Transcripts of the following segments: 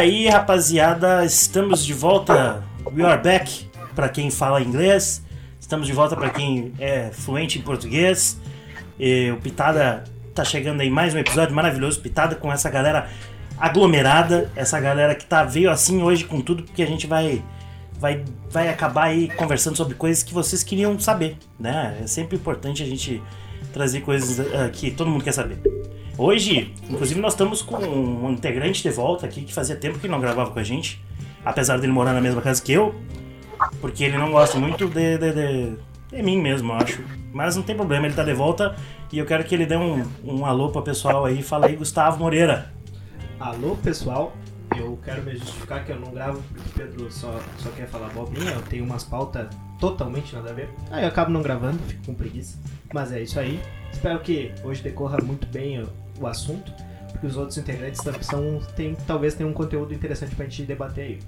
aí, rapaziada, estamos de volta. We are back para quem fala inglês. Estamos de volta para quem é fluente em português. E o Pitada tá chegando aí mais um episódio maravilhoso, Pitada com essa galera aglomerada, essa galera que tá veio assim hoje com tudo porque a gente vai vai vai acabar aí conversando sobre coisas que vocês queriam saber, né? É sempre importante a gente trazer coisas uh, que todo mundo quer saber. Hoje, inclusive, nós estamos com um integrante de volta aqui que fazia tempo que não gravava com a gente, apesar dele morar na mesma casa que eu, porque ele não gosta muito de, de, de, de mim mesmo, eu acho. Mas não tem problema, ele tá de volta e eu quero que ele dê um, um alô pro pessoal aí. Fala aí, Gustavo Moreira. Alô, pessoal. Eu quero me justificar que eu não gravo porque o Pedro só, só quer falar bobinha. Eu tenho umas pautas totalmente nada a ver. Aí eu acabo não gravando, fico com preguiça. Mas é isso aí. Espero que hoje decorra muito bem o, assunto, porque os outros integrantes da opção tem, talvez tenham um conteúdo interessante pra gente debater aí.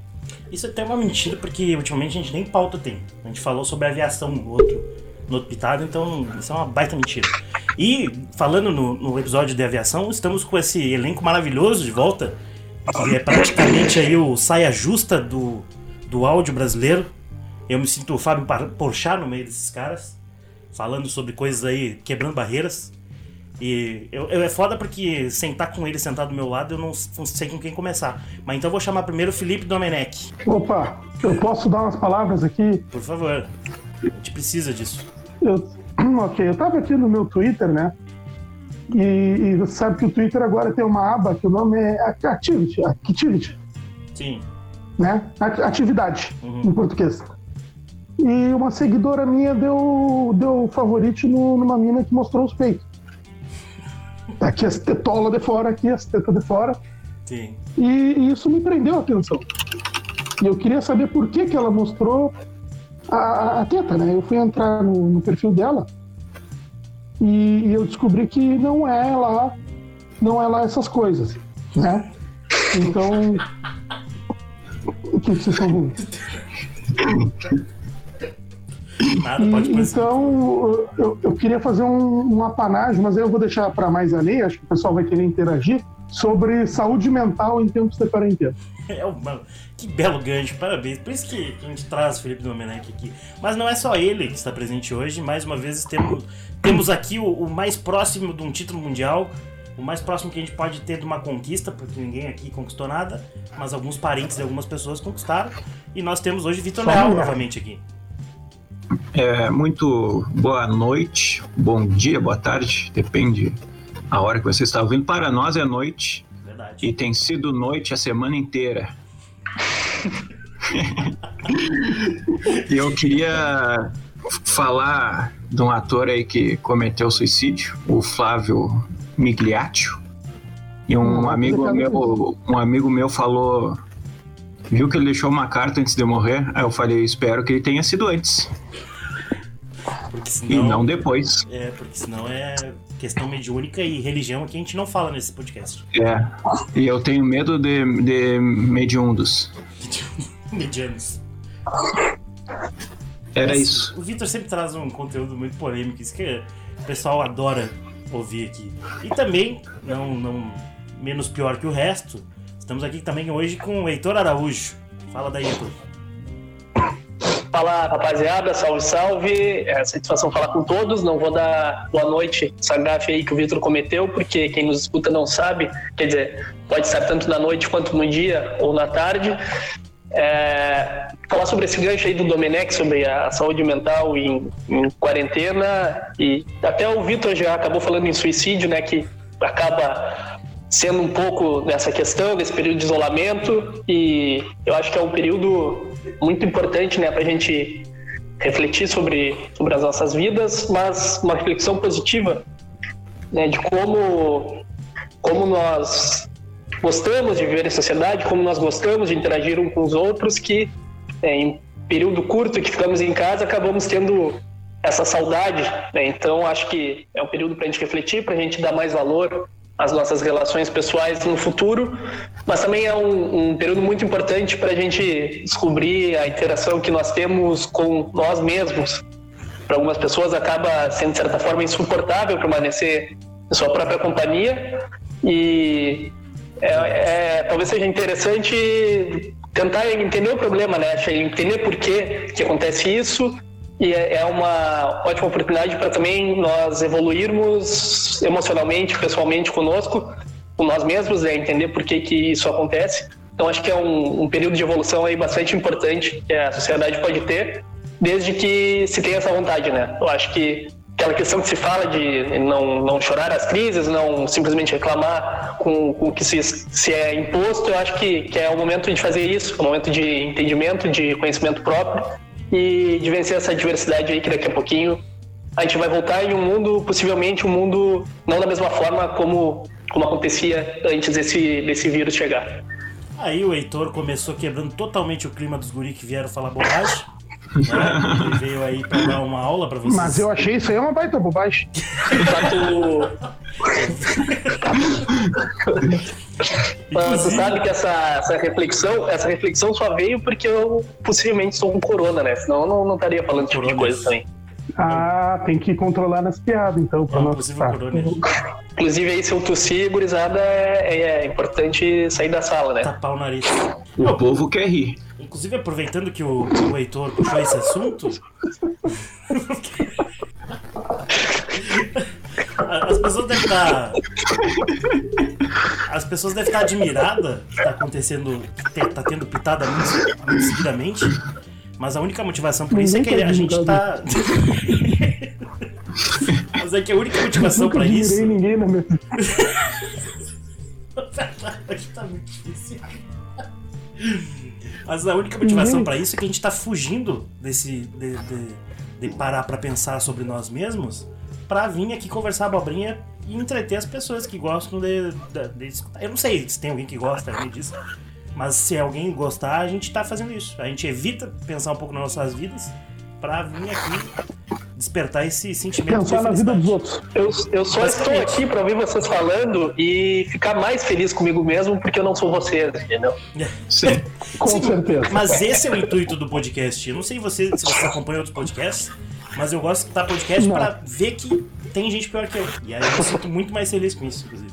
Isso é até uma mentira, porque ultimamente a gente nem pauta tem. A gente falou sobre aviação no outro, no outro pitado, então isso é uma baita mentira. E, falando no, no episódio de aviação, estamos com esse elenco maravilhoso de volta, que é praticamente aí o saia justa do, do áudio brasileiro. Eu me sinto o Fábio Porchat no meio desses caras, falando sobre coisas aí, quebrando barreiras. E eu, eu, é foda porque sentar com ele sentado do meu lado, eu não, não sei com quem começar. Mas então eu vou chamar primeiro o Felipe Domenech. Opa, eu posso dar umas palavras aqui? Por favor. A gente precisa disso. Eu, ok, eu tava aqui no meu Twitter, né? E, e, você sabe que o Twitter agora tem uma aba que o nome é Activity. Activity. Sim. Né? Atividade, uhum. em português. E uma seguidora minha deu, deu favorito no, numa mina que mostrou os peitos. Aqui as tetolas de fora, aqui as tetas de fora. Sim. E, e, isso me prendeu a atenção. E eu queria saber por que, que ela mostrou a, a teta, né? Eu fui entrar no, no perfil dela e, e, eu descobri que não é lá, não é lá essas coisas, né? Então, o que, que vocês estão vendo? Nada, pode e, então, eu, eu, queria fazer um, um apanágio, mas aí eu vou deixar para mais além, acho que o pessoal vai querer interagir, sobre saúde mental em tempos de quarentena. É, mano, que belo gancho, parabéns. Por isso que a gente traz o Felipe Domenech aqui. Mas não é só ele que está presente hoje, mais uma vez temos, temos aqui o, o mais próximo de um título mundial, o mais próximo que a gente pode ter de uma conquista, porque ninguém aqui conquistou nada, mas alguns parentes de algumas pessoas conquistaram. E nós temos hoje Vitor Leal novamente aqui. É, muito boa noite, bom dia, boa tarde, depende a hora que você está ouvindo. Para nós é noite. Verdade. E tem sido noite a semana inteira. e eu queria falar de um ator aí que cometeu suicídio, o Flávio Migliaccio. E um hum, amigo meu, um amigo meu falou, viu que ele deixou uma carta antes de morrer. Aí eu falei, espero que ele tenha sido antes. Senão, e não depois. É, porque senão é questão mediúnica e religião que a gente não fala nesse podcast. É. E eu tenho medo de, de mediundos. Medianos. Era Mas, isso. O Victor sempre traz um conteúdo muito polêmico, isso que o pessoal adora ouvir aqui. E também, não, não menos pior que o resto, estamos aqui também hoje com o Heitor Araújo. Fala daí, Heitor. Fala rapaziada, salve, salve. É satisfação falar com todos. Não vou dar boa noite essa gafe aí que o Vitor cometeu, porque quem nos escuta não sabe. Quer dizer, pode estar tanto na noite quanto no dia ou na tarde. É, falar sobre esse gancho aí do Domenech, sobre a saúde mental em, em quarentena. E até o Vitor já acabou falando em suicídio, né? Que acaba sendo um pouco dessa questão, desse período de isolamento. E eu acho que é um período muito importante né, para a gente refletir sobre, sobre as nossas vidas, mas uma reflexão positiva né, de como, como nós gostamos de viver em sociedade, como nós gostamos de interagir uns com os outros, que é, em período curto que ficamos em casa acabamos tendo essa saudade. Né? Então, acho que é um período para a gente refletir, para a gente dar mais valor as nossas relações pessoais no futuro, mas também é um, um período muito importante para a gente descobrir a interação que nós temos com nós mesmos. Para algumas pessoas acaba sendo de certa forma insuportável permanecer em sua própria companhia e É, é, talvez seja interessante tentar entender o problema, né? Entender por que, que acontece isso e é, é uma ótima oportunidade para também nós evoluirmos emocionalmente, pessoalmente conosco, com nós mesmos, né? entender por que, que isso acontece. Então acho que é um, um período de evolução aí bastante importante que a sociedade pode ter, desde que se tenha essa vontade, né? Eu acho que aquela questão que se fala de não, não chorar as crises, não simplesmente reclamar com, com o que se, se é imposto, eu acho que, que é o momento de fazer isso, é o momento de entendimento, de conhecimento próprio e de vencer essa diversidade aí que daqui a pouquinho a gente vai voltar em um mundo, possivelmente um mundo não da mesma forma como, como acontecia antes desse, desse vírus chegar. Aí o Heitor começou quebrando totalmente o clima dos guri que vieram falar bobagem. Né? Ele veio aí pra dar uma aula pra vocês. Mas eu achei isso aí uma baita bobagem. Mas tu sabe que essa, essa reflexão, essa reflexão só veio porque eu possivelmente sou um corona, né? Senão eu não, não estaria falando esse tipo de coisa também. Ah, tem que controlar nas piadas, então, pra um não. Inclusive aí, se eu tossir, gurizada, é, é importante sair da sala, né? Tapar o nariz. O povo quer rir. Inclusive, aproveitando que o, o Heitor puxou esse assunto. As pessoas devem estar. As pessoas devem estar admiradas que está acontecendo, que te- tá tendo pitada muito, muito seguidamente. Mas a única motivação por isso é que tá a gente tá. Mas é que a única motivação admirei isso. ninguém na minha Aqui tá muito difícil. Mas a única motivação Ninguém- pra isso é que a gente tá fugindo desse. de, de- de parar pra pensar sobre nós mesmos pra vir aqui conversar abobrinha e entreter as pessoas que gostam de, escutar. Eu não sei se tem alguém que gosta disso. Mas se alguém gostar, a gente tá fazendo isso. A gente evita pensar um pouco nas nossas vidas pra vir aqui despertar esse sentimento pensar de na vida dos outros. Eu, eu só estou aqui para ouvir vocês falando e ficar mais feliz comigo mesmo porque eu não sou vocês, entendeu? Sim. Com Sim, certeza. Mas esse é o intuito do podcast. Eu não sei você, se você acompanha outros podcasts, mas eu gosto de escutar podcast pra ver que tem gente pior que eu. E aí eu me sinto muito mais feliz com isso, inclusive.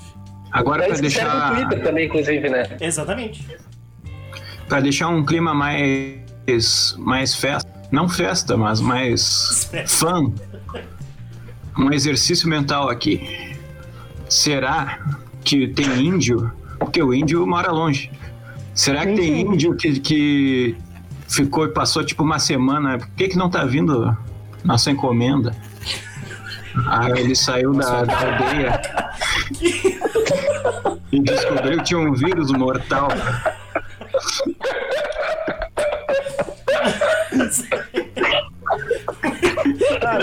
Agora, É para serve no deixar, Twitter também, inclusive, né? Exatamente. pra deixar um clima mais, mais festa, não festa, mas mais fã, um exercício mental aqui. Será que tem índio? Porque o índio mora longe. Será que tem índio que, que ficou e passou tipo uma semana? Por que, que não tá vindo nossa encomenda? Ah, ele saiu da, da aldeia e descobriu que tinha um vírus mortal.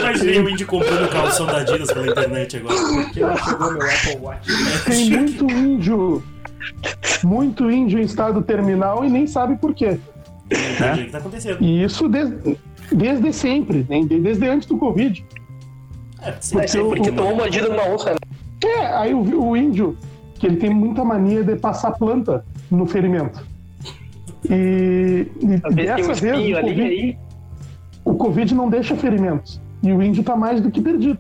Imaginei o Indy comprando o calção da Adidas pela internet agora. Que ela chegou meu Apple Watch. Tem muito índio, muito índio em estado terminal e nem sabe por quê. Entendi o que tá acontecendo. E isso desde, desde sempre, né? desde antes do Covid. É, sim. Vai ser porque o- tomou mordida numa onça, né? É, aí o, o índio, que ele tem muita mania de passar planta no ferimento. E, e vezes tem um dessa vez o ali, COVID. O Covid não deixa ferimentos. E o índio tá mais do que perdido.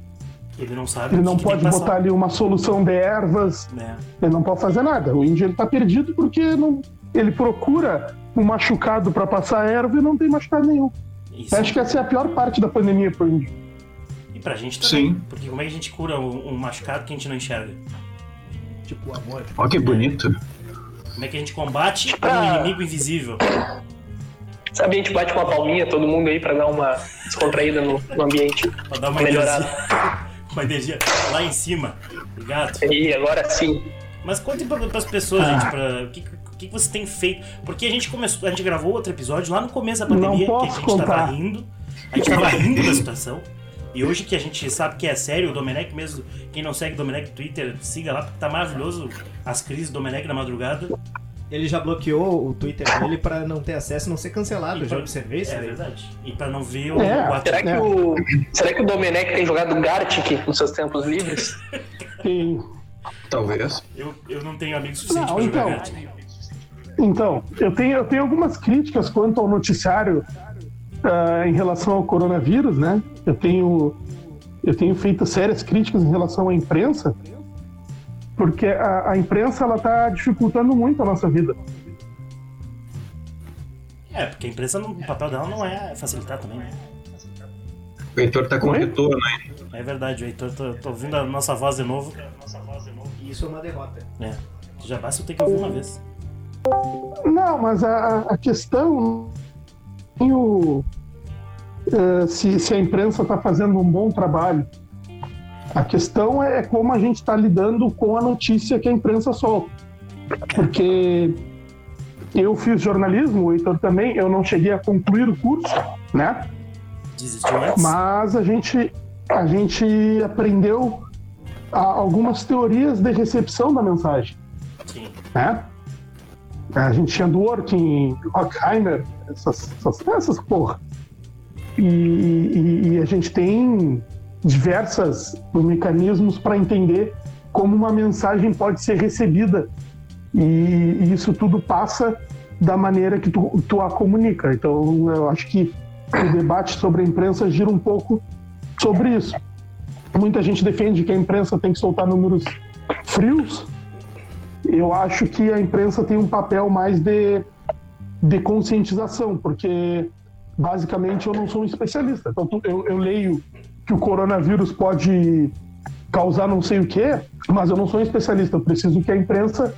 Ele não sabe Ele o não que que pode que botar passar. ali uma solução de ervas, né? ele não pode fazer nada. O índio ele tá perdido porque não, ele procura um machucado para passar erva e não tem machucado nenhum. Isso. Acho que essa é a pior parte da pandemia pro índio. E pra gente também. Sim. Porque como é que a gente cura um, um machucado que a gente não enxerga? Tipo, amor. Olha que bonito. Como é que a gente combate Ah. um inimigo invisível? Sabe, a gente bate uma palminha, todo mundo aí, pra dar uma descontraída no, no ambiente. Pra dar uma Melhorado. energia. uma energia lá em cima. Obrigado. E agora sim. Mas conte para as pessoas, gente, pra, o que, o que você tem feito. Porque a gente começou, a gente gravou outro episódio lá no começo da pandemia, que a posso gente tava contar. rindo. A gente tava rindo da situação. E hoje que a gente sabe que é sério, o Domenech mesmo, quem não segue o Domenech no Twitter, siga lá, porque tá maravilhoso as crises do Domenech na madrugada. Ele já bloqueou o Twitter dele pra não ter acesso e não ser cancelado. Eu já observei isso É aí. verdade. E pra não ver o, É. o Será que, É. o, será que o Domenech tem jogado Gartic nos seus tempos livres? Tem, Talvez. eu, eu não tenho amigos suficientes Não, pra jogar então. Gartic. Então, eu tenho, eu tenho algumas críticas quanto ao noticiário ah, em relação ao coronavírus, né? Eu tenho, eu tenho feito sérias críticas em relação à imprensa, porque a, a imprensa ela está dificultando muito a nossa vida. É, porque a imprensa, não- o papel dela não é facilitar também, né? O Heitor tá com Oi? retorno aí. É verdade, o Heitor, tô, tô ouvindo a nossa voz de novo. E isso é uma derrota. É, já basta eu ter que ouvir uma vez. Não, mas a, a questão o, eh, se, se a imprensa está fazendo um bom trabalho. A questão é como a gente está lidando com a notícia que a imprensa solta. Porque eu fiz jornalismo, o Heitor também, eu não cheguei a concluir o curso, né? Mas a gente, a gente aprendeu algumas teorias de recepção da mensagem Sim. né? A gente tinha Dworkin, Horkheimer, essas, essas, essas porra. E, e- e a gente tem diversos mecanismos para entender como uma mensagem pode ser recebida. E, isso tudo passa da maneira que tu, tu a comunica. Então, eu acho que o debate sobre a imprensa gira um pouco sobre isso. Muita gente defende que a imprensa tem que soltar números frios, eu acho que a imprensa tem um papel mais de, de conscientização, porque basicamente eu não sou um especialista. Então eu, eu leio que o coronavírus pode causar não sei o quê, mas eu não sou um especialista. Eu preciso que a imprensa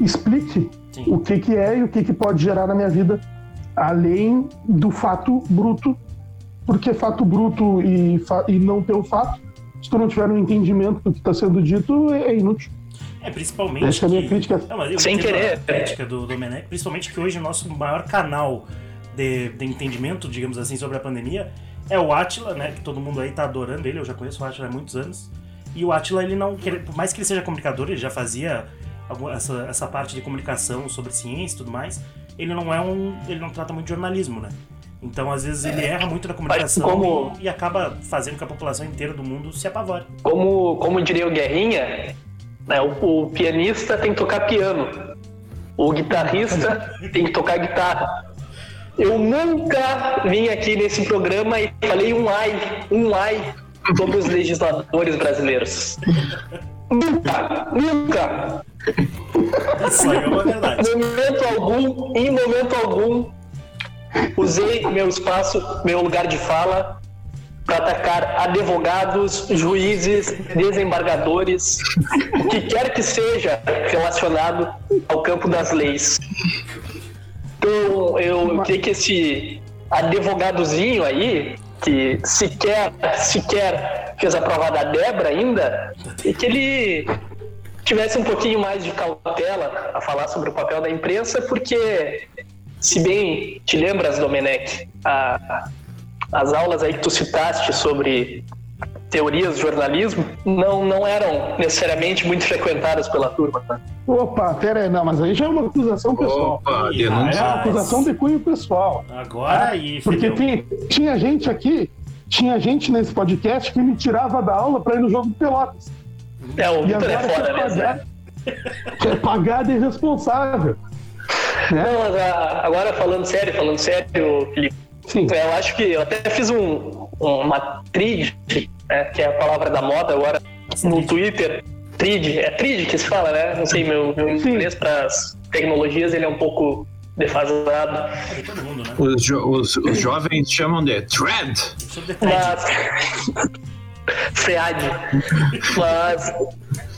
explique Sim. o que, que é e o que, que pode gerar na minha vida, além do fato bruto, porque fato bruto e, fa- e não ter o fato, se tu não tiver um entendimento do que está sendo dito, é é inútil. É, principalmente. Essa é a minha que- crítica. Não, mas eu Sem querer. A crítica do Domenech, principalmente que hoje o nosso maior canal de, de entendimento, digamos assim, sobre a pandemia é o Atila, né? Que todo mundo aí tá adorando ele, eu já conheço o Atila há muitos anos. E o Atila, ele não. quer- Por mais que ele seja comunicador, ele já fazia essa, essa parte de comunicação sobre ciência e tudo mais. Ele não é um. Ele não trata muito de jornalismo, né? Então, às vezes, ele erra muito na comunicação como- e, e acaba fazendo com que a população inteira do mundo se apavore. Como, como diria o Guerrinha, né, o, o pianista tem que tocar piano. O guitarrista tem que tocar guitarra. Eu nunca vim aqui nesse programa e falei um ai, um ai sobre os legisladores brasileiros. Nunca, nunca. Isso é uma verdade. Em momento algum, em momento algum, usei meu espaço, meu lugar de fala para atacar advogados, juízes, desembargadores, o que quer que seja relacionado ao campo das leis. Então, eu queria que esse advogadozinho aí, que sequer, sequer fez a prova da Debra ainda, e que ele tivesse um pouquinho mais de cautela a falar sobre o papel da imprensa, porque, se bem te lembras, Domenech, a- as aulas aí que tu citaste sobre teorias de jornalismo não, não eram necessariamente muito frequentadas pela turma. tá? Opa, pera aí, não, mas aí já é uma acusação pessoal. Opa, É uma acusação de cunho pessoal. Agora aí, Porque fedeu. tem, tinha gente aqui, tinha gente nesse podcast que me tirava da aula para ir no jogo de Pelotas. É, o E Vitor é agora foda mesmo. pagar, quer pagar de irresponsável. Né? Não, mas ah, agora falando sério, falando sério, Felipe, Sim. eu acho que eu até fiz um, uma trid, né, que é a palavra da moda agora, no. Twitter. Trid, é trid que se fala, né? Não sei, meu, meu inglês para as tecnologias ele é um pouco defasado. Mundo, né? Os, jo- os- os jovens chamam de thread. Mas. FEAD. Mas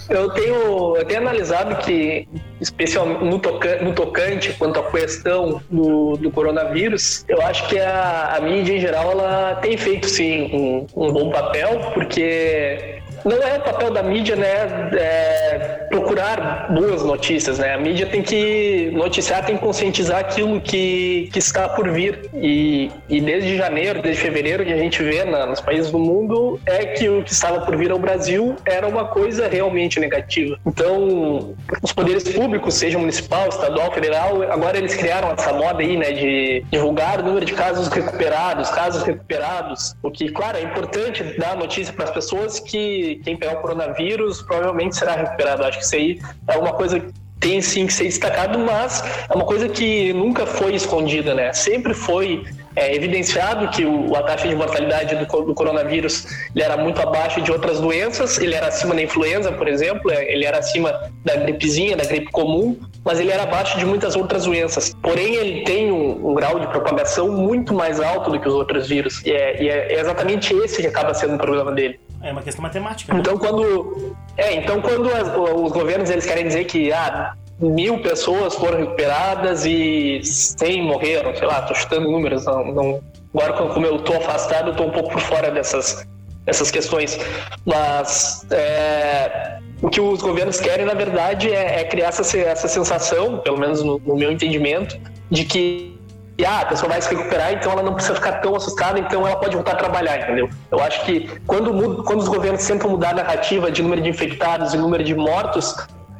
eu tenho, eu tenho analisado que, especialmente no, toca- no tocante quanto à questão do, do coronavírus, eu acho que a, a mídia em geral ela tem feito sim um, um bom papel, porque não é o papel da mídia, né, é, procurar boas notícias, né? A mídia tem que noticiar, tem que conscientizar aquilo que, que está por vir. E, e desde janeiro, desde fevereiro, que a gente vê na- nos países do mundo é que o que estava por vir ao Brasil era uma coisa realmente negativa. Então, os poderes públicos, seja municipal, estadual, federal, agora eles criaram essa moda aí, né, de divulgar o número de casos recuperados, casos recuperados, o que, claro, é importante dar notícia para as pessoas que quem pegar o coronavírus provavelmente será recuperado. Acho que isso aí é uma coisa que tem sim que ser destacado, mas é uma coisa que nunca foi escondida, né? Sempre foi é evidenciado que o, a taxa de mortalidade do, do, coronavírus era muito abaixo de outras doenças, ele era acima da influenza, por exemplo, é, ele era acima da gripezinha, da gripe comum, mas ele era abaixo de muitas outras doenças. Porém, ele tem um, um grau de propagação muito mais alto do que os outros vírus, e é, e é exatamente esse que acaba sendo o problema dele. É uma questão matemática. Né? Então, quando, é, então, quando as, os governos eles querem dizer que ah, mil pessoas foram recuperadas e 100 morreram, sei lá, tô chutando números, não, não, agora como eu tô afastado, eu tô um pouco por fora dessas, dessas questões, mas é, o que os governos querem, na verdade, é, é criar essa, essa sensação, pelo menos no, no meu entendimento, de que ah, a pessoa vai se recuperar, então ela não precisa ficar tão assustada, então ela pode voltar a trabalhar, entendeu? Eu acho que quando, quando os governos tentam mudar a narrativa de número de infectados e número de mortos,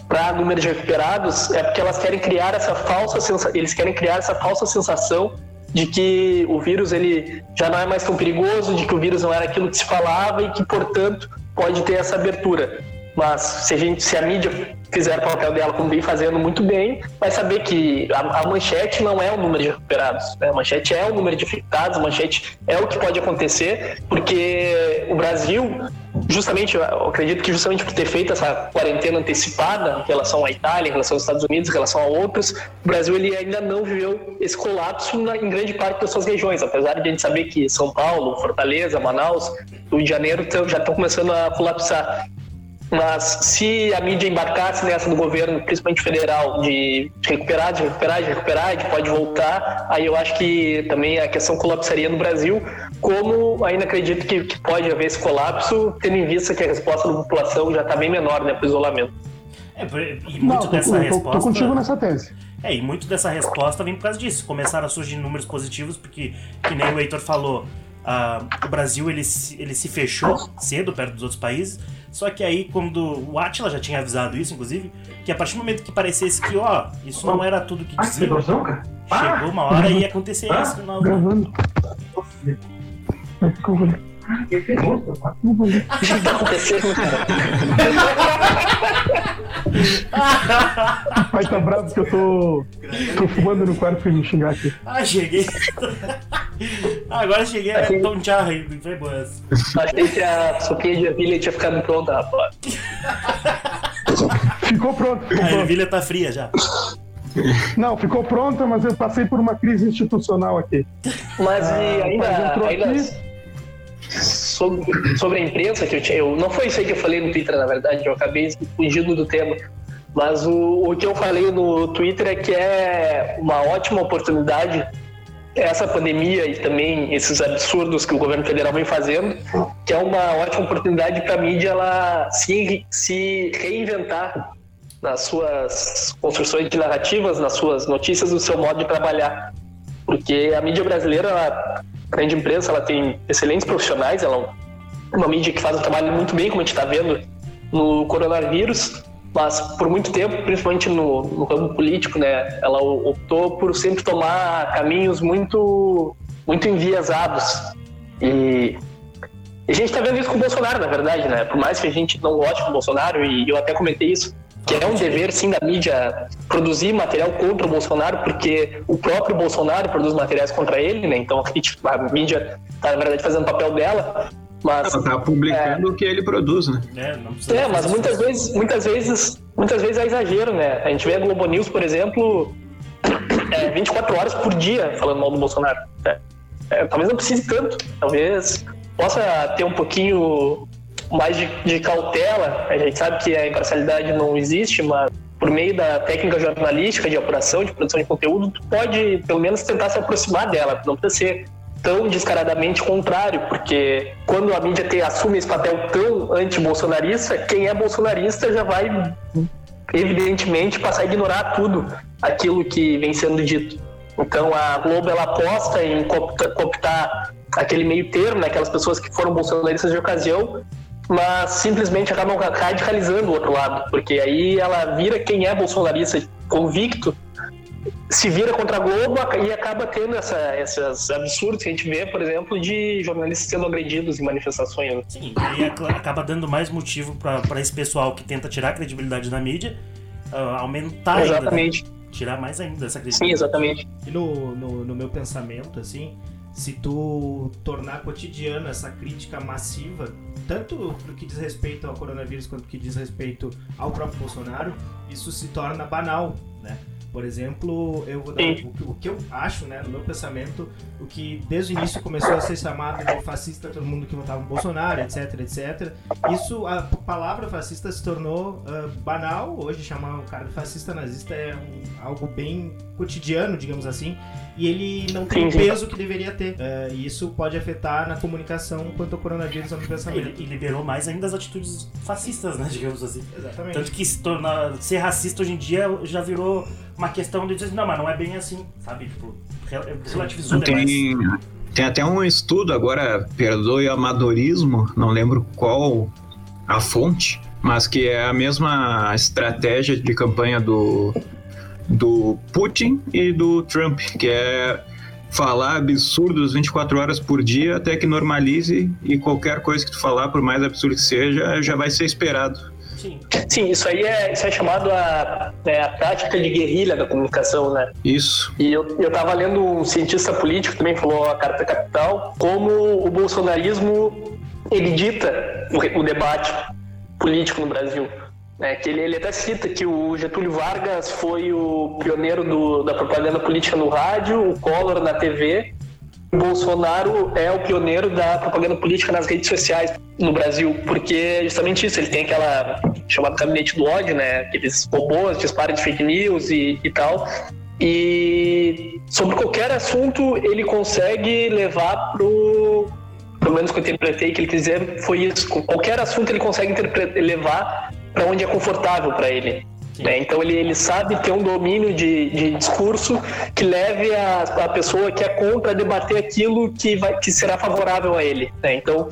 para número de recuperados é porque elas querem criar essa falsa eles querem criar essa falsa sensação de que o vírus ele já não é mais tão perigoso, de que o vírus não era aquilo que se falava e que portanto pode ter essa abertura. Mas se a gente, se a mídia fizer o papel dela como vem fazendo muito bem, vai saber que a, a manchete não é o número de recuperados. Né? A manchete é o número de infectados, a manchete é o que pode acontecer, porque o Brasil, justamente, eu acredito que justamente por ter feito essa quarentena antecipada em relação à Itália, em relação aos Estados Unidos, em relação a outros, o Brasil ele ainda não viveu esse colapso na, em grande parte das suas regiões, apesar de a gente saber que São Paulo, Fortaleza, Manaus, Rio de Janeiro já estão começando a colapsar. Mas se a mídia embarcasse nessa do governo, principalmente federal, de recuperar, de recuperar, de recuperar, de pode voltar, aí eu acho que também a questão colapsaria no Brasil, como ainda acredito que, que pode haver esse colapso, tendo em vista que a resposta da população já está bem menor né, para o isolamento. É, e muito Não, dessa tô, resposta. Tô contigo nessa tese. É, e muito dessa resposta vem por causa disso. Começaram a surgir números positivos, porque, que nem o Heitor falou, uh, o Brasil ele, ele se fechou cedo perto dos outros países só que aí, quando o Atila já tinha avisado isso, inclusive, que a partir do momento que parecesse que, ó, isso não era tudo que dizia, chegou uma hora e ia acontecer isso. Não, gravando. Pai tá bravo que eu tô, tô fumando no quarto e me xingar aqui. Ah, cheguei. Ah, agora cheguei a Achei... Tom Charra foi boa. Achei que a sopinha de ervilha tinha ficado pronta, rapaz. Ficou pronto. Ficou a ervilha tá fria já. Não, ficou pronta, mas eu passei por uma crise institucional aqui. Mas ah, e ainda, ainda sobre, sobre a imprensa que eu tinha, eu, não foi isso aí que eu falei no Twitter, na verdade, eu acabei fugindo do tema. Mas o, o que eu falei no Twitter é que é uma ótima oportunidade essa pandemia e também esses absurdos que o governo federal vem fazendo, que é uma ótima oportunidade para a mídia ela se, se reinventar nas suas construções de narrativas, nas suas notícias, no seu modo de trabalhar. Porque a mídia brasileira, a grande imprensa, ela tem excelentes profissionais, ela é uma mídia que faz um trabalho muito bem, como a gente está vendo no coronavírus, mas por muito tempo, principalmente no, no ramo político, né, ela optou por sempre tomar caminhos muito, muito enviesados. E a gente está vendo isso com o Bolsonaro, na verdade, né? Por mais que a gente não goste do Bolsonaro, e eu até comentei isso, que é um dever, sim, da mídia produzir material contra o Bolsonaro, porque o próprio Bolsonaro produz materiais contra ele, né? Então a mídia está, na verdade, fazendo o papel dela. Mas, Ela tá publicando é, o que ele produz, né? É, é mas muitas vezes, muitas vezes, muitas vezes é exagero, né? A gente vê a Globo News, por exemplo, é, 24 horas por dia falando mal do Bolsonaro. É, é, talvez não precise tanto, talvez possa ter um pouquinho mais de, de, cautela. A gente sabe que a imparcialidade não existe, mas por meio da técnica jornalística de apuração, de produção de conteúdo, tu pode pelo menos tentar se aproximar dela. Não precisa ser tão descaradamente contrário, porque quando a mídia te, assume esse papel tão anti-bolsonarista, quem é bolsonarista já vai, evidentemente, passar a ignorar tudo aquilo que vem sendo dito. Então a Globo ela aposta em cooptar aquele meio termo, né, aquelas pessoas que foram bolsonaristas de ocasião, mas simplesmente acabam radicalizando o outro lado, porque aí ela vira quem é bolsonarista convicto se vira contra a Globo e acaba tendo essa, esses absurdos que a gente vê, por exemplo, de jornalistas sendo agredidos em manifestações. Né? Sim, e acaba dando mais motivo para esse pessoal que tenta tirar a credibilidade da mídia uh, aumentar exatamente. ainda. Né? Tirar mais ainda essa credibilidade. Sim, exatamente. E no, no, no meu pensamento, assim, se tu tornar cotidiana essa crítica massiva, tanto no que diz respeito ao coronavírus quanto que diz respeito ao próprio Bolsonaro, isso se torna banal? Por exemplo, eu vou dar o, o, que eu acho, né, no meu pensamento, o que desde o início começou a ser chamado de fascista todo mundo que votava no Bolsonaro, etc, etc. Isso, a palavra fascista se tornou uh, banal. Hoje chamar o cara de fascista nazista é um, algo bem cotidiano, digamos assim, e ele não tem o peso que deveria ter. Uh, e isso pode afetar na comunicação quanto ao coronavírus no pensamento. E, e liberou mais ainda as atitudes fascistas, né, digamos assim. Exatamente. Tanto que se tornar, ser racista hoje em dia já virou uma questão de dizer, não, mas não é bem assim, sabe? Tipo, relativizou tem, demais. Tem até um estudo agora, perdoe o amadorismo, não lembro qual a fonte, mas que é a mesma estratégia de campanha do, do Putin e do Trump, que é falar absurdos 24 horas por dia até que normalize e qualquer coisa que tu falar, por mais absurdo que seja, já vai ser esperado. Sim. Sim, isso aí é, isso é chamado a, é, a tática de guerrilha da comunicação, né? Isso. E eu, eu tava lendo um cientista político também falou a Carta Capital, como o bolsonarismo ele dita o, o debate político no Brasil. É, que ele, ele até cita que o Getúlio Vargas foi o pioneiro do, da propaganda política no rádio, o Collor na TV, Bolsonaro é o pioneiro da propaganda política nas redes sociais no Brasil, porque é justamente isso, ele tem aquela chamada gabinete do ódio, né? Aqueles robôs disparam de fake news e, e tal. E sobre qualquer assunto ele consegue levar pro. Pelo menos que eu interpretei que ele quis dizer foi isso. Qualquer assunto ele consegue levar para onde é confortável para ele. Né? Então ele, ele sabe ter um domínio de, de discurso que leve a, a pessoa que é contra a debater aquilo que, vai, que será favorável a ele. Né? Então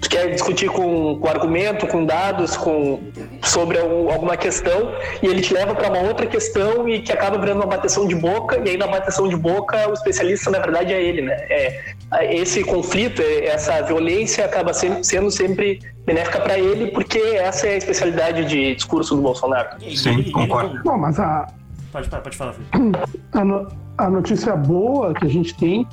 tu quer discutir com, com argumento, com dados, com, sobre algum, alguma questão, e ele te leva para uma outra questão e que acaba virando uma bateção de boca, e aí na bateção de boca o especialista na verdade é ele, né? É, esse conflito, essa violência acaba sendo sempre benéfica para ele, porque essa é a especialidade de discurso do Bolsonaro. Sim, concordo. Não, mas a. Pode, pode falar, Felipe. A, no, a notícia boa que a gente tem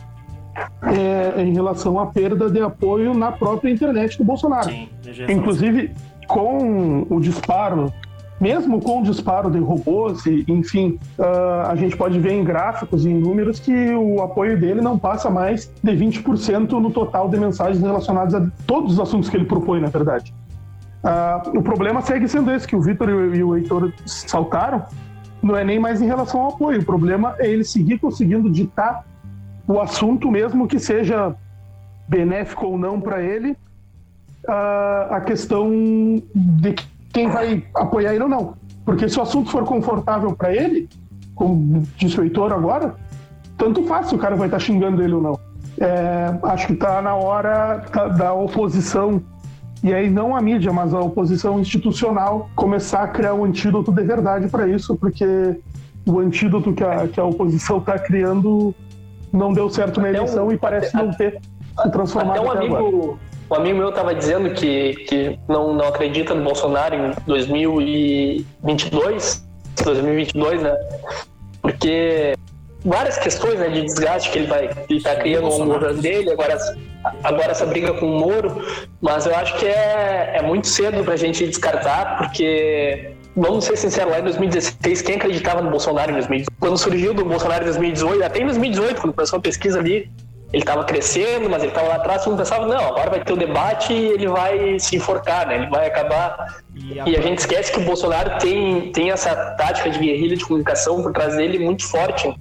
é, em relação à perda de apoio na própria internet do Bolsonaro. Sim, Inclusive, com o disparo, mesmo com o disparo de robôs, e, enfim, uh, a gente pode ver em gráficos e em números que o apoio dele não passa mais de 20% no total de mensagens relacionadas a todos os assuntos que ele propõe, na verdade. Uh, o problema segue sendo esse, que o Vitor e o Heitor saltaram, não é nem mais em relação ao apoio, o problema é ele seguir conseguindo ditar o assunto, mesmo que seja benéfico ou não para ele, a questão de quem vai apoiar ele ou não. Porque se o assunto for confortável para ele, como disse o Heitor agora, tanto faz se o cara vai estar tá xingando ele ou não. É, acho que está na hora da, da, oposição, e aí não a mídia, mas a oposição institucional, começar a criar um antídoto de verdade para isso, porque o antídoto que a, que a oposição está criando não deu certo na eleição um, e parece até, não ter se transformado até um amigo, agora. Um amigo meu estava dizendo que, que não, não acredita no Bolsonaro em 2022, 2022, né? Porque várias questões né, de desgaste que ele vai ele tá criando no governo dele, agora, agora essa briga com o Moro, mas eu acho que é, é muito cedo para a gente descartar, porque vamos ser sinceros, lá em 2016, quem acreditava no Bolsonaro em 2018? Quando surgiu do Bolsonaro em 2018, até em 2018, quando começou a pesquisa ali, ele estava crescendo, mas ele estava lá atrás, todo mundo pensava, não, agora vai ter o debate e ele vai se enforcar, né? Ele vai acabar. E a, e a gente esquece que o Bolsonaro tem, tem essa tática de guerrilha de comunicação por trás dele muito forte.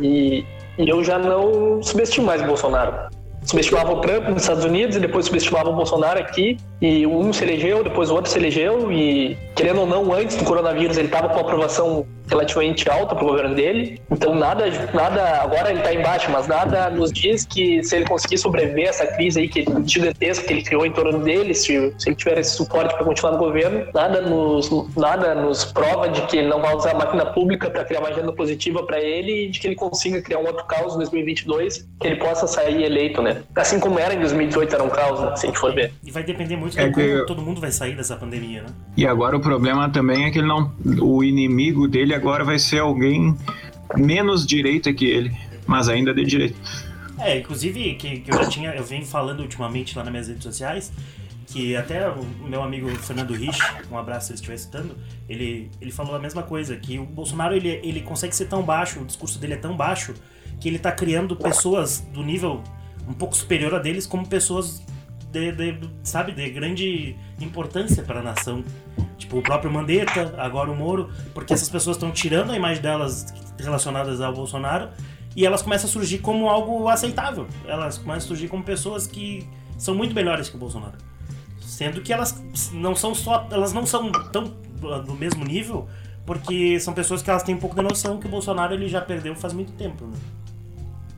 E, e eu já não subestimo mais o Bolsonaro subestimava o Trump nos Estados Unidos e depois subestimava o Bolsonaro aqui. E um se elegeu, depois o outro se elegeu. E, querendo ou não, antes do coronavírus, ele estava com aprovação relativamente alta para o governo dele. Então, nada, nada agora ele está embaixo, mas nada nos diz que se ele conseguir sobreviver a essa crise aí que gigantesca que ele criou em torno dele, se, se ele tiver esse suporte para continuar no governo, nada nos, nada nos prova de que ele não vai usar a máquina pública para criar uma agenda positiva para ele e de que ele consiga criar um outro caos em 2022 que ele possa sair eleito, né? Assim como era em 2018, era um caos, né? se a gente for ver. E vai depender muito de é como que... todo mundo vai sair dessa pandemia, né? E agora o problema também é que ele não. O inimigo dele agora vai ser alguém menos direita que ele, mas ainda de direita. É, inclusive, que, que eu já tinha, eu venho falando ultimamente lá nas minhas redes sociais, que até o meu amigo Fernando Rich, um abraço se ele estiver escutando, ele, ele falou a mesma coisa, que o Bolsonaro ele, ele consegue ser tão baixo, o discurso dele é tão baixo, que ele tá criando pessoas do nível um pouco superior a deles como pessoas de, de sabe, de grande importância para a nação. Tipo, o próprio Mandetta, agora o Moro, porque essas pessoas estão tirando a imagem delas relacionadas ao Bolsonaro e elas começam a surgir como algo aceitável. Elas começam a surgir como pessoas que são muito melhores que o Bolsonaro. Sendo que elas não são só. Elas não são tão do mesmo nível, porque são pessoas que elas têm um pouco de noção que o Bolsonaro ele já perdeu faz muito tempo, né?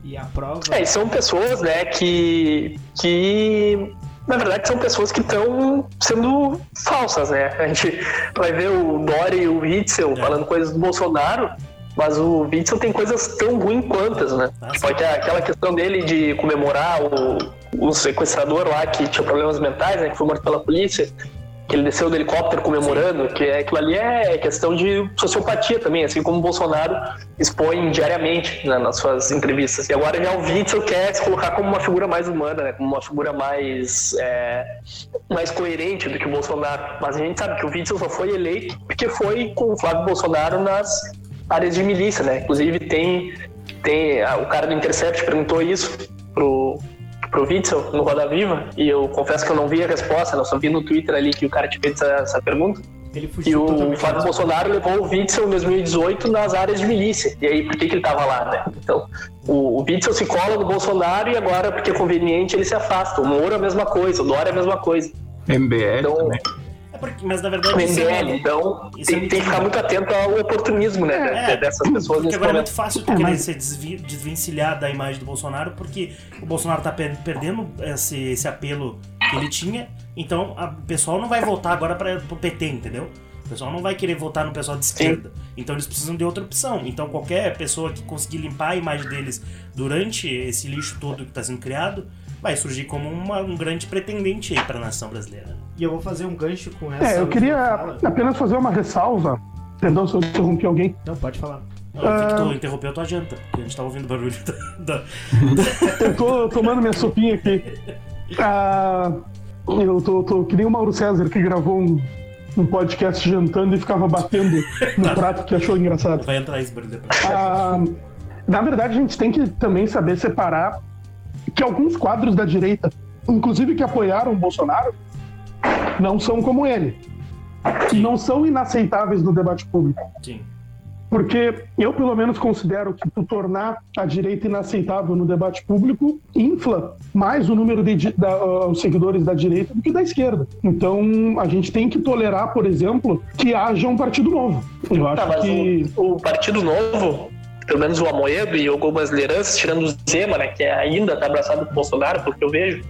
E a prova. É, e são pessoas, né, que. que na verdade são pessoas que estão sendo falsas, né? A gente vai ver o Dori e o Witzel É. falando coisas do Bolsonaro, mas o Witzel tem coisas tão ruins quantas, né? Ah, tipo, aquela questão dele de comemorar o, o sequestrador lá que tinha problemas mentais, né? Que foi morto pela polícia. Que ele desceu do helicóptero comemorando, que é, aquilo ali é questão de sociopatia também, assim como o Bolsonaro expõe diariamente né, nas suas entrevistas. E agora já o Witzel quer se colocar como uma figura mais humana, né, como uma figura mais, é, mais coerente do que o Bolsonaro. Mas a gente sabe que o Witzel só foi eleito porque foi com o Flávio Bolsonaro nas áreas de milícia, né? Inclusive tem, tem o cara do Intercept perguntou isso pro Witzel no Roda Viva e eu confesso que eu não vi a resposta, eu só vi no Twitter ali que o cara te fez essa, essa pergunta. Ele E o. Flávio Bolsonaro levou o Witzel em 2018 nas áreas de milícia. E aí, por que, que ele tava lá, né? Então, o, o Witzel se cola no Bolsonaro e agora, porque é conveniente, ele se afasta. O Moro é a mesma coisa, o Dória é a mesma coisa. MBL Então, também. Porque, mas na o verdade. isso é- MBL. Então, isso é tem, tem que ficar muito atento ao oportunismo, né? É, dessas pessoas Porque agora é muito fácil tu É, querer se desvi- desvencilhar da imagem do Bolsonaro, porque o Bolsonaro tá per- perdendo esse, esse apelo que ele tinha, então o pessoal não vai voltar agora para pro PT, entendeu? O pessoal não vai querer votar no pessoal de esquerda. Então eles precisam de outra opção. Então qualquer pessoa que conseguir limpar a imagem deles durante esse lixo todo que está sendo criado, vai surgir como uma- um grande pretendente aí para a nação brasileira. E eu vou fazer um gancho com essa. É, eu queria fala. apenas fazer uma ressalva. Perdão se eu interrompi alguém. Não, pode falar. Não, que Ah. tu interrompeu a tua janta, porque a gente tava ouvindo barulho da- da, Eu tô tomando minha sopinha aqui. Ah, eu tô, tô que nem o Mauro César que gravou um, um podcast jantando e ficava batendo no prato que achou engraçado. Vai entrar esse barulho depois. Ah, na verdade, a gente tem que também saber separar que alguns quadros da direita, inclusive que apoiaram o Bolsonaro, não são como ele. Não são inaceitáveis no debate público. Sim. Porque eu, pelo menos, considero que tu tornar a direita inaceitável no debate público infla mais o número de da, os seguidores da direita do que da esquerda. Então, a gente tem que tolerar, por exemplo, que haja um partido novo. Eu acho Tá, que. o, o Partido Novo, pelo menos o Amoedo e algumas lideranças, tirando o Zema, né, que ainda tá abraçado com o Bolsonaro, pelo que eu vejo,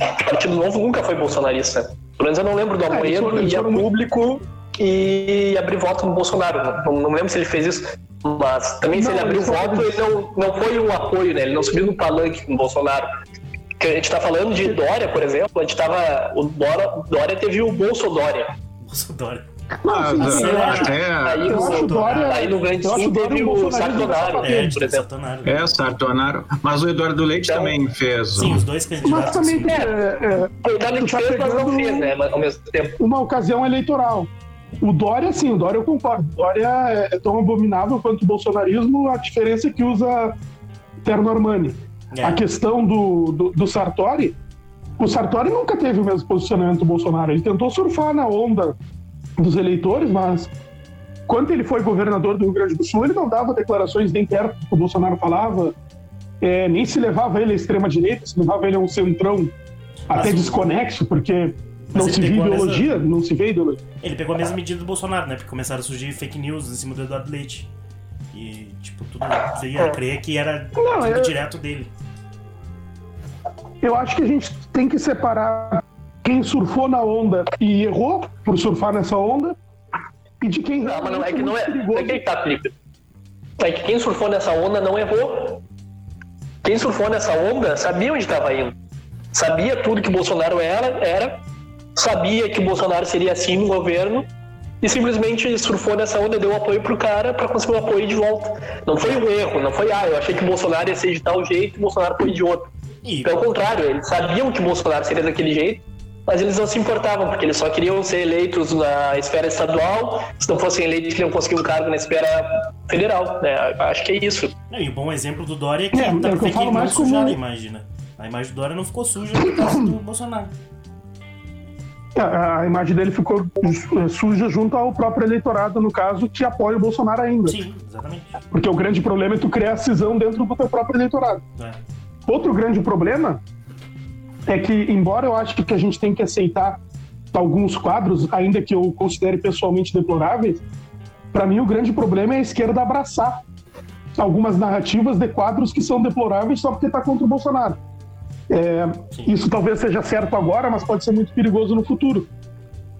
o Partido Novo nunca foi bolsonarista. Pelo menos eu não lembro do É, Amoedo foram- eles ir a foram muito- público e abrir voto no Bolsonaro. Não, não lembro se ele fez isso, mas também se Não, ele abriu foram- voto, ele não, não foi um apoio, né? Ele não subiu no palanque com o Bolsonaro. Porque a gente tá falando de Dória, por exemplo, a gente tava. O Dória, Dória teve o Bolso Dória. Ah, sim, acho- até Aí Eu acho o Dória. Aí no Grande Sul o teve Sartonaro, É, safado. de por exemplo. É Sartonaro. Mas o Eduardo Leite Então- também fez. Sim, os dois Mas candidatos. também assim, tem, é, é, Tu tá fez, mas não fez, né? Mas ao mesmo tempo. uma ocasião eleitoral. O Dória, sim, o Dória eu concordo. O Dória é, é tão abominável quanto o bolsonarismo, a diferença é que usa terno Armani. É. A questão do, do, do Sartori, o Sartori nunca teve o mesmo posicionamento do Bolsonaro. Ele tentou surfar na onda dos eleitores, mas quando ele foi governador do Rio Grande do Sul, ele não dava declarações nem perto do que o Bolsonaro falava, é, nem se levava ele à extrema-direita, se levava ele a um centrão até o- desconexo, porque Mas não se vê pegou a mesma- ideologia, não se vê ideologia. Ele pegou a mesma medida do Bolsonaro, né? Porque começaram a surgir fake news em cima do Eduardo Leite. E, tipo, tudo veio a crer que era Não, tudo eu- direto dele. Eu acho que a gente tem que separar quem surfou na onda e errou por surfar nessa onda e de quem Não, mas não é que realmente não é. é que tá, Felipe. É que quem surfou nessa onda não errou. Quem surfou nessa onda sabia onde estava indo. Sabia tudo que Bolsonaro era, era, sabia que Bolsonaro seria assim no governo e simplesmente surfou nessa onda, deu apoio pro cara para conseguir o apoio de volta. Não foi um erro, não foi, ah, eu achei que o Bolsonaro ia ser de tal jeito e o Bolsonaro foi de outro. E, Pelo contrário, eles sabiam que Bolsonaro seria daquele jeito, mas eles não se importavam, porque eles só queriam ser eleitos na esfera estadual, se não fossem eleitos, queriam conseguir um cargo na esfera federal. Né? Acho que é isso. não, e o bom exemplo do Dória é que É, é que falo não mais como- sujaram a imagem, né? A imagem do Dória não ficou suja por causa do Bolsonaro. A, a imagem dele ficou su- suja junto ao próprio eleitorado, no caso, que apoia o Bolsonaro ainda. Sim, exatamente. Porque o grande problema é tu criar a cisão dentro do teu próprio eleitorado. É. Outro grande problema é que, embora eu ache que a gente tem que aceitar alguns quadros, ainda que eu considere pessoalmente deploráveis, para mim o grande problema é a esquerda abraçar algumas narrativas de quadros que são deploráveis só porque está contra o Bolsonaro. É, isso talvez seja certo agora, mas pode ser muito perigoso no futuro.